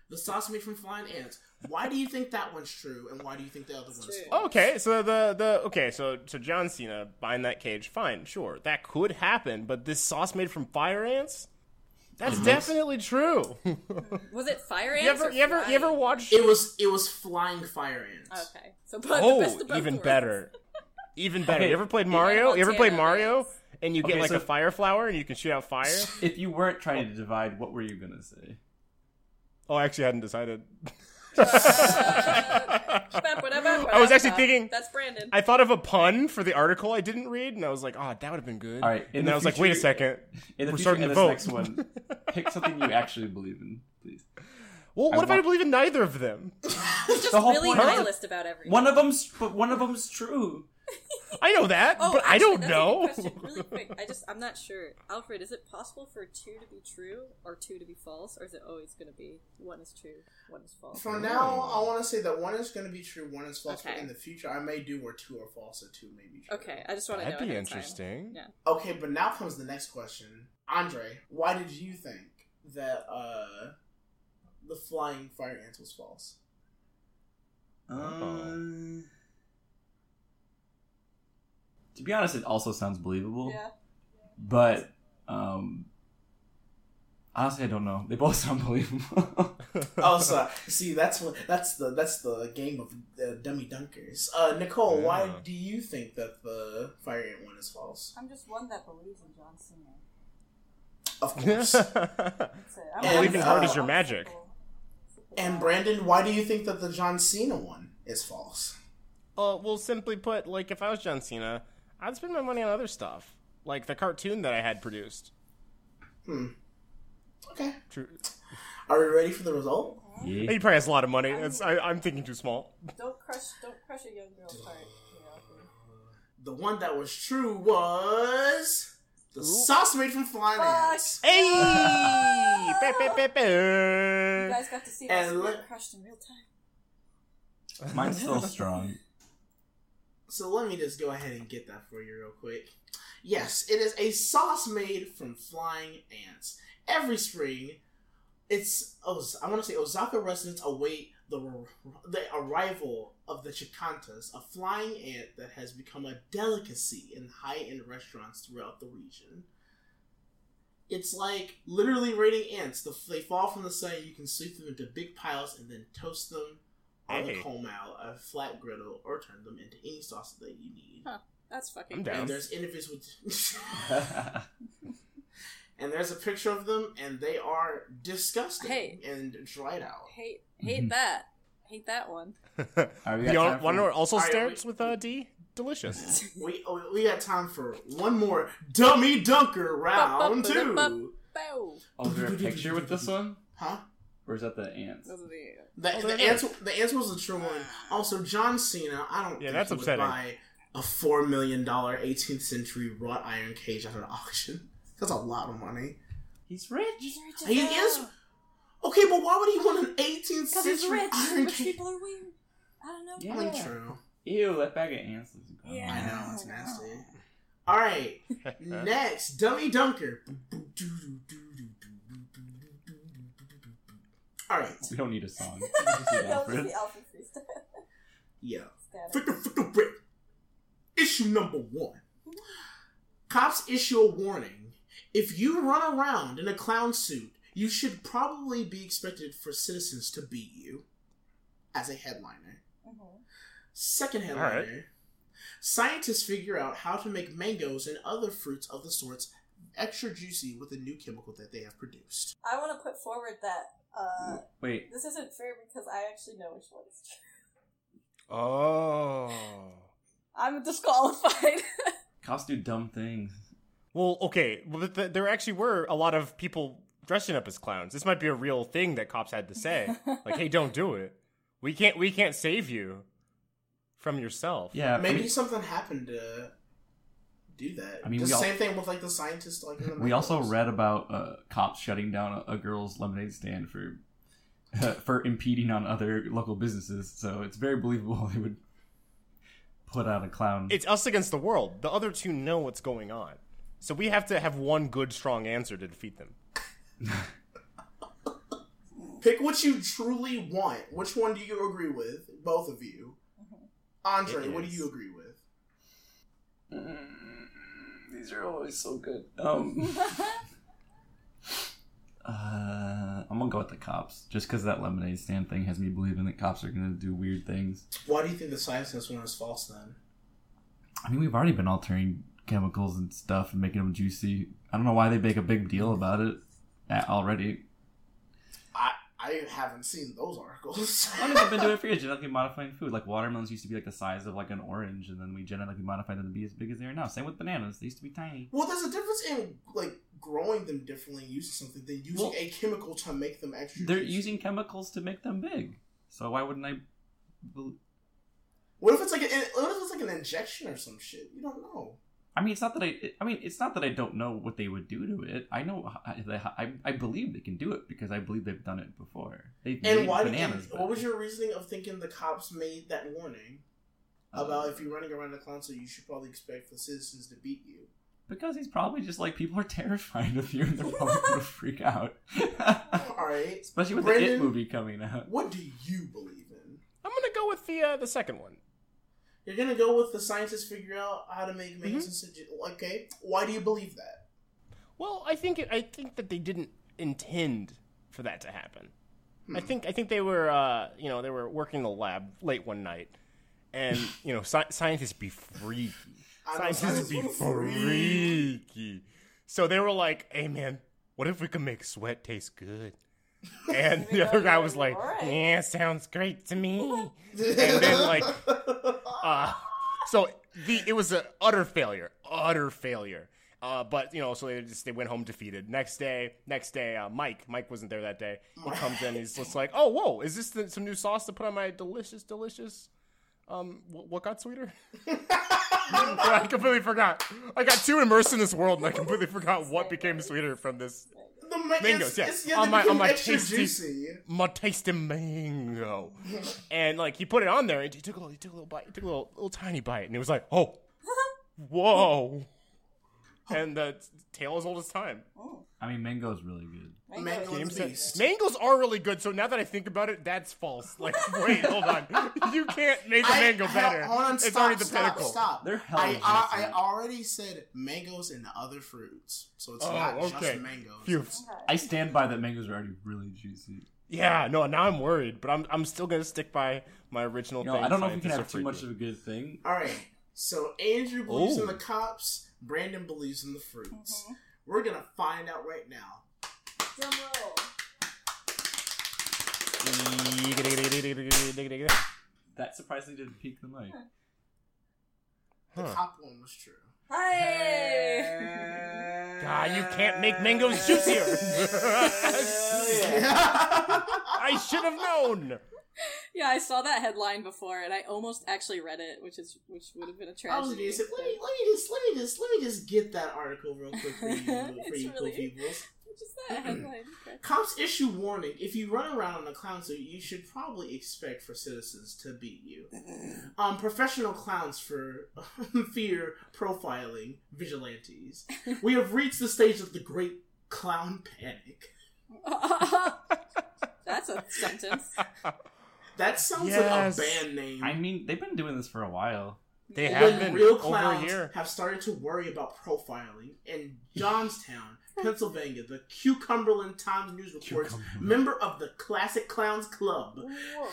The sauce made from flying ants. Why do you think that one's true, and why do you think the other one's false? Okay, so the the okay, so so John Cena buying that cage, fine, sure, that could happen, but this sauce made from fire ants, that's mm-hmm. definitely true. *laughs* Was it fire ants? you ever or you ever you ever flying? watch? It was it was flying fire ants. Okay, so but the oh, best Oh, of both even worlds. better, even better. You ever played *laughs* Mario? You ever played Montana Mario? Ants. And you get Okay, like so- a fire flower and you can shoot out fire. *laughs* If you weren't trying to oh. divide, what were you gonna say? oh, I actually hadn't decided. *laughs* I *laughs* I was actually thinking- that's Brandon. I thought of a pun for the article I didn't read, and I was like, oh, that would have been good. All right, and the then I was like, wait a second. In the We're future, starting in to vote. next one, pick something you actually believe in, please. Well, what I if I believe in neither of them? just the whole really point- nihilist about everything. One of them's, but one of them's true. I know that, Oh, but I don't that's a good know. *laughs* Really quick, I just I'm not sure. Alfred, is it possible for two to be true or two to be false, or is it always going to be one is true, one is false? For now, I want to say that one is going to be true, one is false. But in the future, I may do where two are false and two may be true. Okay, I just want to know. That'd be ahead time. interesting. Yeah. Okay, but now comes the next question, Andre. Why did you think that uh the flying fire ants was false? Um, to be honest, it also sounds believable. Yeah. But um, honestly, I don't know. They both *laughs* sound believable. *laughs* oh, so see, that's what that's the that's the game of uh, dummy dunkers. Uh, Nicole, why do you think that the fire ant one is false? I'm just one that believes in John Cena. Of course. *laughs* That's it. And, Believing hard is your magic. and Brandon, why do you think that the John Cena one is false? Uh, well, simply put, like if I was John Cena, I'd spend my money on other stuff, like the cartoon that I had produced. Hmm. Okay. True. Are we ready for the result? yeah. He probably has a lot of money. It's, I, I'm thinking too small. Don't crush, don't crush a young girl's heart. The one that was true was the sauce made from flying Fuck. ants. Hey! Ba, ba, ba, ba. You guys got to see And this crushed in real time. Mine's still strong. So let me just go ahead and get that for you real quick. Yes, it is a sauce made from flying ants. Every spring, it's I want to say Osaka residents await the the arrival of the chicatanas, a flying ant that has become a delicacy in high-end restaurants throughout the region. It's like literally raiding ants. The, they fall from the sun. You can sweep them into big piles and then toast them on Hey. a coal out, a flat griddle, or turn them into any sauce that you need. Huh. That's fucking I'm down. And there's interviews with, *laughs* *laughs* and there's a picture of them, and they are disgusting Hey. and dried out. Hate, hate that. Hate that one. *laughs* Alright, we got You time want for- to also All right, starts we- with uh, D? Delicious. We oh, we got time for one more dummy dunker round two. Bow. Oh, is there a picture with this one? Huh? Or is that the ants? Those are the. The, Oh, the there it answer the answer was the true one. Ah. Also, John Cena. I don't Yeah, think that's he would upsetting. buy a four million dollar 18th century wrought iron cage at an *laughs* auction. That's a lot of money. He's rich. He is okay, but why would he want an 18th Because he's century rich. iron Rich cage? people are weird. I don't know. Yeah. I mean, true. Ew, that bag of ants looks gross. Yeah. I know it's nasty. All right. *laughs* Next, Dummy Dunker. *laughs* All right. We don't need a song. *laughs* Just need That was Alfred. the Alfred freestyle. Yeah. Static. Ficka ficka. Issue number one. Cops issue a warning. If you run around in a clown suit, you should probably be expected for citizens to beat you. As a headliner. Mhm. Second headliner. Scientists figure out how to make mangoes and other fruits of the sorts extra juicy with a new chemical that they have produced. I want to put forward that uh, Wait, this isn't fair because I actually know which one is true. Oh. *laughs* I'm disqualified. *laughs* cops do dumb things. Well, okay. Well, th- th- there actually were a lot of people dressing up as clowns. This might be a real thing that cops had to say. *laughs* like, hey, don't do it. We can't. We can't save you from yourself. Yeah, Maybe I mean, something happened to do that. I mean, the we all- same thing with like the scientists. Like in the we also read about uh, cops shutting down a, a girl's lemonade stand for *laughs* for impeding on other local businesses. So it's very believable *laughs* they would put out a clown. It's us against the world. The other two know what's going on. So we have to have one good, strong answer to defeat them. *laughs* Pick what you truly want. Which one do you agree with? Both of you. Andre, what do you agree with? These are always so good. Um, *laughs* *laughs* uh, I'm gonna go with the cops, just because that lemonade stand thing has me believing that cops are gonna do weird things. Why do you think the scientist one is false then? I mean, we've already been altering chemicals and stuff and making them juicy. I don't know why they make a big deal about it uh, already. I haven't seen those articles. I mean, they've been doing it for years, genetically modifying food. Like watermelons used to be like the size of like an orange, and then we genetically modified them to be as big as they are now. Same with bananas; they used to be tiny. well, there's a difference in like growing them differently and using something than using Well, a chemical to make them extra. They're juicy. using chemicals to make them big, so why wouldn't I? What if it's like an, what if it's like an injection or some shit? You don't know. I mean, it's not that I. I mean, it's not that I don't know what they would do to it. I know. I, I, I believe they can do it because I believe they've done it before. They've And made why? Did, bananas. and what was your reasoning of thinking the cops made that warning about if you're running around a clown you should probably expect the citizens to beat you? Because he's probably just like people are *laughs* terrified of you and they're probably gonna *laughs* freak out. All right. Especially with the It movie coming out. What do you believe in? I'm gonna go with the uh, the second one. You're gonna go with the scientists figure out how to make mangoes Mm-hmm. Okay, why do you believe that? Well, I think it, I think that they didn't intend for that to happen. I think I think they were uh, you know they were working in the lab late one night, and you know sci- scientists be freaky. Scientists be *laughs* freaky. So they were like, "Hey man, what if we could make sweat taste good?" And *laughs* the other guy was like, Alright. "Yeah, sounds great to me." *laughs* and then like uh, so the it was an utter failure, utter failure. Uh, but you know, so they just they went home defeated. Next day, next day, uh, Mike, Mike wasn't there that day. He comes in, he's just like, "Oh, whoa, is this the, some new sauce to put on my delicious, delicious?" Um, wh- what got sweeter? *laughs* I completely forgot. I got too immersed in this world, and I completely forgot what became sweeter from this. The ma- Mangoes, it's, yeah. it's, yeah, On my- on my tasty- juicy. My tasty mango, *laughs* and like he put it on there, and he took a little, he took a little bite, he took a little, little tiny bite, and it was like, "Oh, *laughs* whoa!" And the tail is old as time. Oh. I mean, mango's really good. Mango and James beast. Mangoes are really good. So now that I think about it, that's false. *laughs* Like, wait, hold on. *laughs* You can't make a I- mango hell, better. Hold on, it's stop, already the stop, pinnacle. Stop. They're hella I, I, I juicy. already said mangoes and other fruits, so it's Oh, not okay. just mangoes. Phew. It's- I stand by that mangoes are already really juicy. Yeah, no, now I'm worried, but I'm I'm still gonna stick by my original You know, thing. I don't know if you can Scientists have are too much of a good thing. All right. So Andrew believes in Oh. the cops. Brandon believes in the fruits. Mm-hmm. We're gonna find out right now. Drum roll. That surprisingly didn't peak the mic. The Huh. cop one was true. Hey! God, you can't make mangoes juicier. *laughs* I should have known. Yeah, I saw that headline before, and I almost actually read it, which is which would have been a I was tragedy. gonna say, let me, let me just let me just let me just get that article real quick for you, *laughs* for you really- cool peoples. *laughs* Just that headline. Okay. Cops issue warning: If you run around in a clown suit, you should probably expect for citizens to beat you. *laughs* Um, professional clowns for fear profiling vigilantes. We have reached the stage of the great clown panic. That's a sentence. That sounds Yes. like a band name. I mean, they've been doing this for a while. They when have been real over a clowns have started to worry about profiling in Johnstown, Pennsylvania, the Cucumberland Times News reports member of the Classic Clowns Club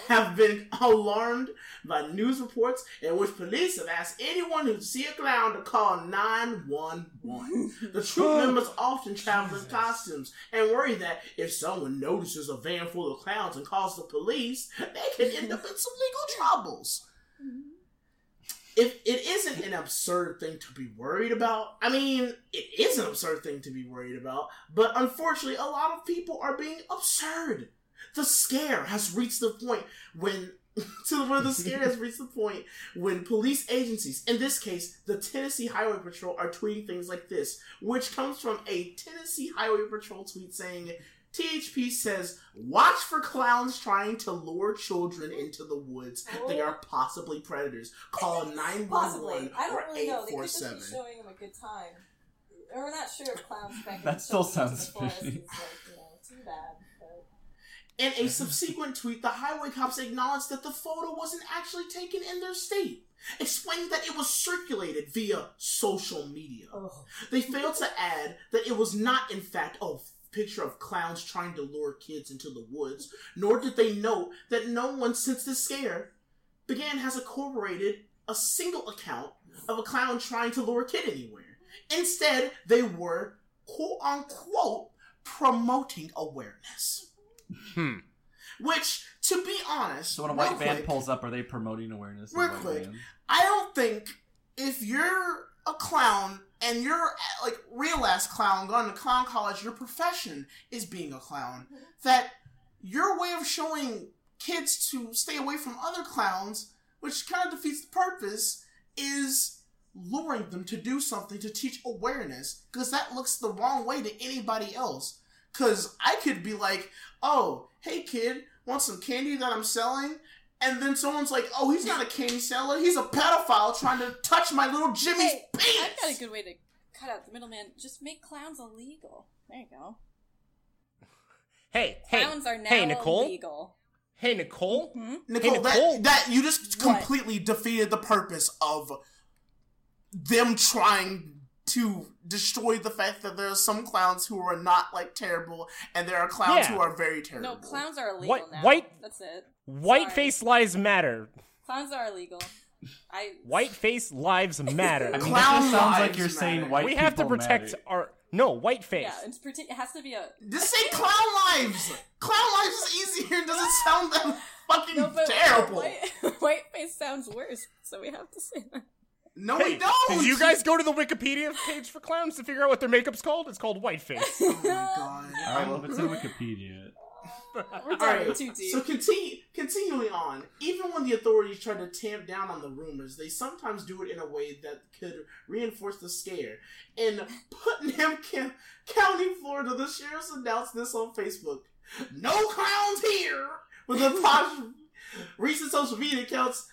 have been alarmed by news reports in which police have asked anyone who see a clown to call 911. The troop members often travel in costumes and worry that if someone notices a van full of clowns and calls the police, they could end up in some legal troubles if it isn't an absurd thing to be worried about, I mean, it is an absurd thing to be worried about, but unfortunately, a lot of people are being absurd. The scare has reached the point when. *laughs* to where the scare has reached the point when police agencies, in this case, the Tennessee Highway Patrol, are tweeting things like this, which comes from a Tennessee Highway Patrol tweet saying, THP says, watch for clowns trying to lure children into the woods. They are oh. possibly predators. Call 911 Possibly. I don't really know. They could just be showing them a good time. We're not sure if clowns back That still sounds fishy. fishy. Like, you know, too bad. But... In a subsequent tweet, the highway cops acknowledged that the photo wasn't actually taken in their state, explaining that it was circulated via social media. Oh. They failed to add that it was not, in fact, a picture of clowns trying to lure kids into the woods, nor did they note that no one since the scare began has corroborated a single account of a clown trying to lure a kid anywhere. Instead, they were, quote unquote, promoting awareness. Hmm. Which, to be honest, So when a white van quick, pulls up, are they promoting awareness? of Real quick. vans? I don't think if you're a clown and you're like real ass clown going to clown college, your profession is being a clown. Mm-hmm. That your way of showing kids to stay away from other clowns, which kind of defeats the purpose, is luring them to do something to teach awareness because that looks the wrong way to anybody else. Because I could be like, oh, hey kid, want some candy that I'm selling? And then someone's like, oh, he's not a candy seller. He's a pedophile trying to touch my little Jimmy's Hey, penis. I've got a good way to cut out the middleman. Just make clowns illegal. There you go. *laughs* Hey, hey, Clowns are now hey, Nicole. illegal. Hey, Nicole. Nicole, Hey, Nicole. that that you just What? completely defeated the purpose of them trying to destroy the fact that there are some clowns who are not like terrible, and there are clowns Yeah. who are very terrible. No, clowns are illegal White- now. white- That's it. Whiteface lives matter. Clowns are illegal. I White face lives *laughs* matter. I mean, Clown that just sounds like you're saying matter. white we have to protect matter. our no whiteface. yeah. It's partic- it has to be a Just say clown lives. Clown lives is easier. It doesn't sound that *laughs* fucking no, but terrible. White, *laughs* white face sounds worse, so we have to say that. No, Hey, we don't. did you guys go to the Wikipedia page for clowns to figure out what their makeup's called? It's called whiteface. Oh my god. All right, well, if it's on Wikipedia, *laughs* We're All right, too deep. so continue, continuing on. Even when the authorities try to tamp down on the rumors, they sometimes do it in a way that could reinforce the scare. In Putnam County, Florida, the sheriffs announced this on Facebook: "No clowns here." With a *laughs* posh recent social media accounts,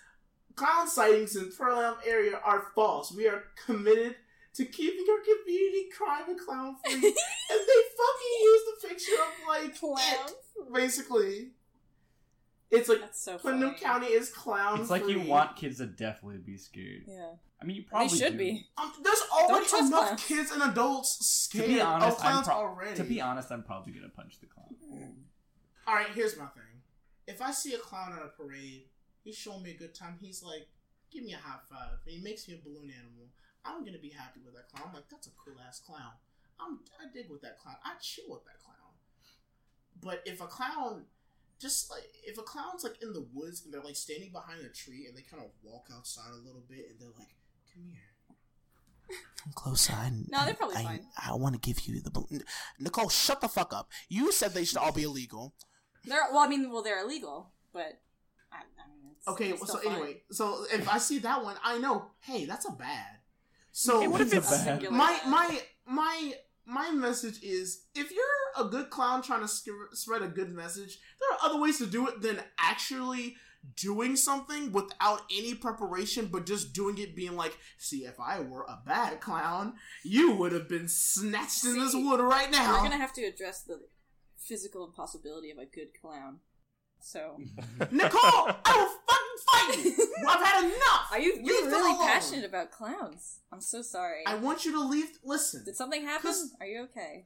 clown sightings in Pearl area are false. We are committed to keeping our community crime and clown free. *laughs* and they fucking used a picture of like Clowns? it, basically. It's like That's so Putnam funny. County is clown. it's like you want kids to definitely be scared. Yeah. I mean, you probably they should do. be. Um, there's already trust enough clowns. kids and adults To scared be honest, of I'm clowns pro- already. to be honest, I'm probably gonna punch the clown. All right, here's my thing. If I see a clown at a parade, he's showing me a good time. He's like, "Give me a high five. and he makes me a balloon animal. I'm gonna be happy with that clown. I'm like, "That's a cool ass clown. I'm I dig with that clown. I chill with that clown." But if a clown, just like if a clown's like in the woods and they're like standing behind a tree and they kind of walk outside a little bit and they're like, "Come here." Come close. I, No, they're probably I, fine. I want to give you the balloon. Nicole, shut the fuck up. You said they should all be illegal. They're well. I mean, well, they're illegal, but I, I mean, it's, Okay, it's well, still so fine. anyway, so if I see that one, I know, hey, that's a bad. So Hey, what if It's a bad- my my my my message is if you're a good clown trying to sk- spread a good message, there are other ways to do it than actually doing something without any preparation, but just doing it being like, see, if I were a bad clown, you would have been snatched in this wood right now. We're gonna have to address the physical impossibility of a good clown. So, *laughs* Nicole, I will fucking fight you. *laughs* I've had enough. are you Leave you're really alone. passionate about clowns? I'm so sorry. I want you to leave. Listen, Did something happen? Are you okay?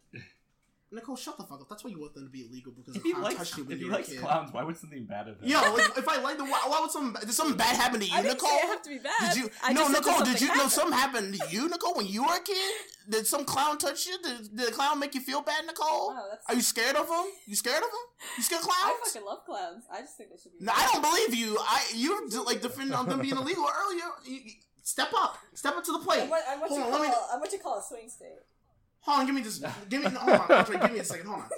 Nicole, shut the fuck up. That's why you want them to be illegal because If he clown likes, touched you when if he you were a kid. clowns, why would something bad have Yo, like, if I like the why, why would some did something bad happen to you, I didn't Nicole? say it have to be bad. Did you? I no, Nicole. Did you? something No, something happened to you, Nicole, when you were a kid. Did some clown touch you? Did, did the clown make you feel bad, Nicole? Wow, Are you scared of him? You scared of him? You scared of I clowns? fucking love clowns. I just think they should be. No, I don't believe you. I you like defending on them being illegal earlier. You, you- step up, step up to the plate. I'm what, I'm what Hold you on, call. let me. I'm what you call a swing state. Hold on, give me this. *laughs* Give me. Hold on, Andre, give me a second. Hold on.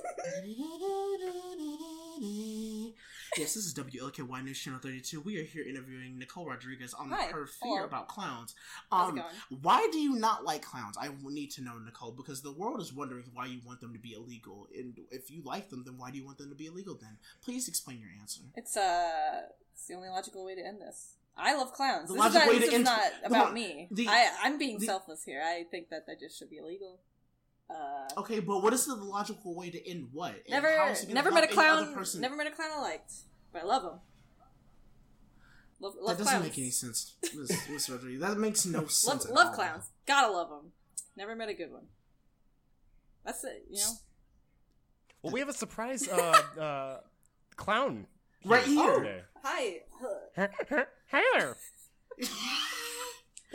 Yes, this is WLKY News Channel 32. We are here interviewing Nicole Rodriguez on Hi. her fear Hello. about clowns. How's it Um, going? why do you not like clowns? I need to know, Nicole, because the world is wondering why you want them to be illegal. And if you like them, then why do you want them to be illegal? Then please explain your answer. It's uh, it's the only logical way to end this. I love clowns. The this is logical not, way this to is end- not about one- me. the- I I'm being the- selfless here. I think that that just should be illegal. Uh, Okay, but what is the logical way to end what? And never how is it gonna never met a help any other clown. person? Never met a clown I liked, but I love them. Love, love that doesn't clowns. make any sense, Miss, *laughs* Miss Rodriguez. That makes no sense. Love, at love all. clowns. Gotta love them. Never met a good one. That's it. You know. Well, we have a surprise uh, *laughs* uh, clown Right here. today. Hi. Hey there. *laughs*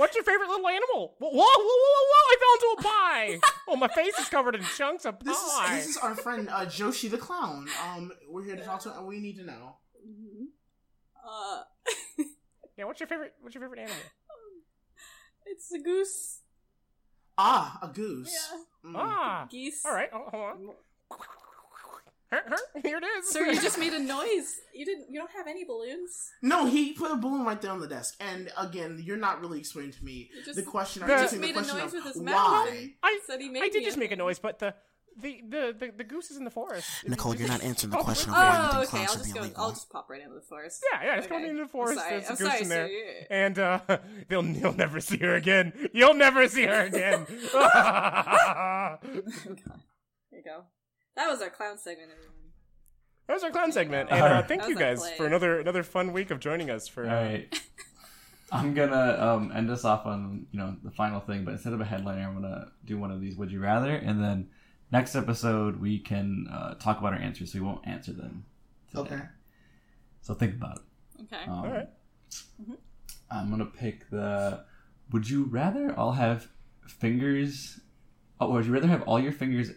What's your favorite little animal? Whoa, whoa, whoa, whoa, whoa! I fell into a pie. *laughs* oh, my face is covered in chunks of This is pie. this is our friend uh, Joshi the clown. Um, we're here to talk to him, and we need to know. Uh, *laughs* Yeah, what's your favorite? What's your favorite animal? it's a goose. Ah, a goose. Yeah. Mm. Ah, Geese. all right. Oh, hold on. *laughs* Here it is. Sir, you just made a *laughs* noise. You didn't. You don't have any balloons. No, he put a balloon right there on the desk. And again, you're not really explaining to me You just- the question. Are you you just asking the made a noise with his mouth. why? I, Said he made I did just a- make a noise, but the the the the, the goose is in the forest. Nicole, you're not answering the Oh, *laughs* question of why Oh, okay. I'll just go. illegal. I'll just pop right into the forest. Yeah, yeah, it's going Okay. into the forest. I'm sorry. There's a I'm goose sorry, in there, sir. and uh, they'll you'll never see her again. You'll never see her again. There you go. That was our clown segment, everyone. that was our clown segment, and uh, thank you guys for another another fun week of joining us. For All uh. *laughs* I'm gonna um, end us off on you know the final thing, but instead of a headliner, I'm gonna do one of these "Would you rather," and then next episode we can uh, talk about our answers, so we won't answer them. Today. Okay. So think about it. Okay. Um, all right. I'm gonna pick the. Would you rather all have fingers? Oh, would you rather have all your fingers?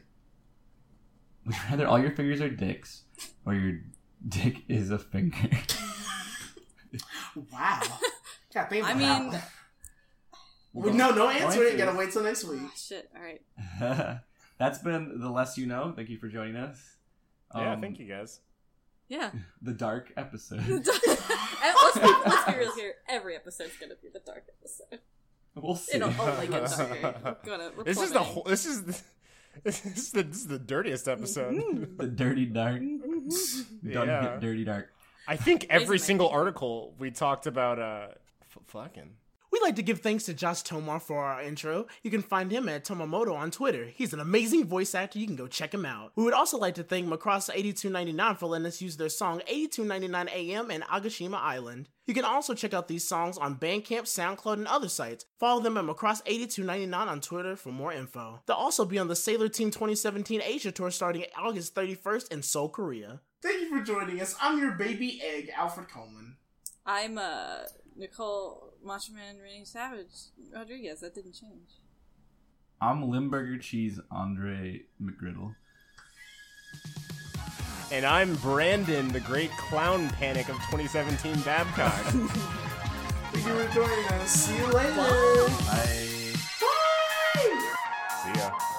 Would you rather all your fingers are dicks, or your dick is a finger? *laughs* Wow. God, think I about mean, that. Well, no, no answer. You gotta wait till next week. ah, shit. All right. *laughs* That's been the less you know. Thank you for joining us. yeah, Um, thank you guys. Yeah. *laughs* The dark episode. And let's, be, let's be real here. Every episode's gonna be the dark episode. we'll see. It'll only get darker. Gonna, This is the whole. This is. The, *laughs* this is the this is the dirtiest episode. *laughs* the dirty dark. Don't Yeah. get dirty dark. I think every Amazing. single article we talked about uh f- fucking. We'd like to give thanks to Josh Tomar for our intro. You can find him at Tomamoto on Twitter. He's an amazing voice actor. You can go check him out. We would also like to thank Macross 8299 for letting us use their song 8299 AM and Agashima Island. You can also check out these songs on Bandcamp, SoundCloud, and other sites. Follow them at Macross8299 on Twitter for more info. They'll also be on the Sailor Team 2017 Asia Tour starting August 31st in Seoul, Korea. Thank you for joining us. I'm your baby egg, Alfred Coleman. I'm uh Nicole Macho Man Renee Savage Rodriguez. That didn't change. I'm Limburger Cheese Andre McGriddle. And I'm Brandon, the great clown panic of 2017 Babcock. *laughs* Thank you for joining us. See you later. Bye. Bye. See ya.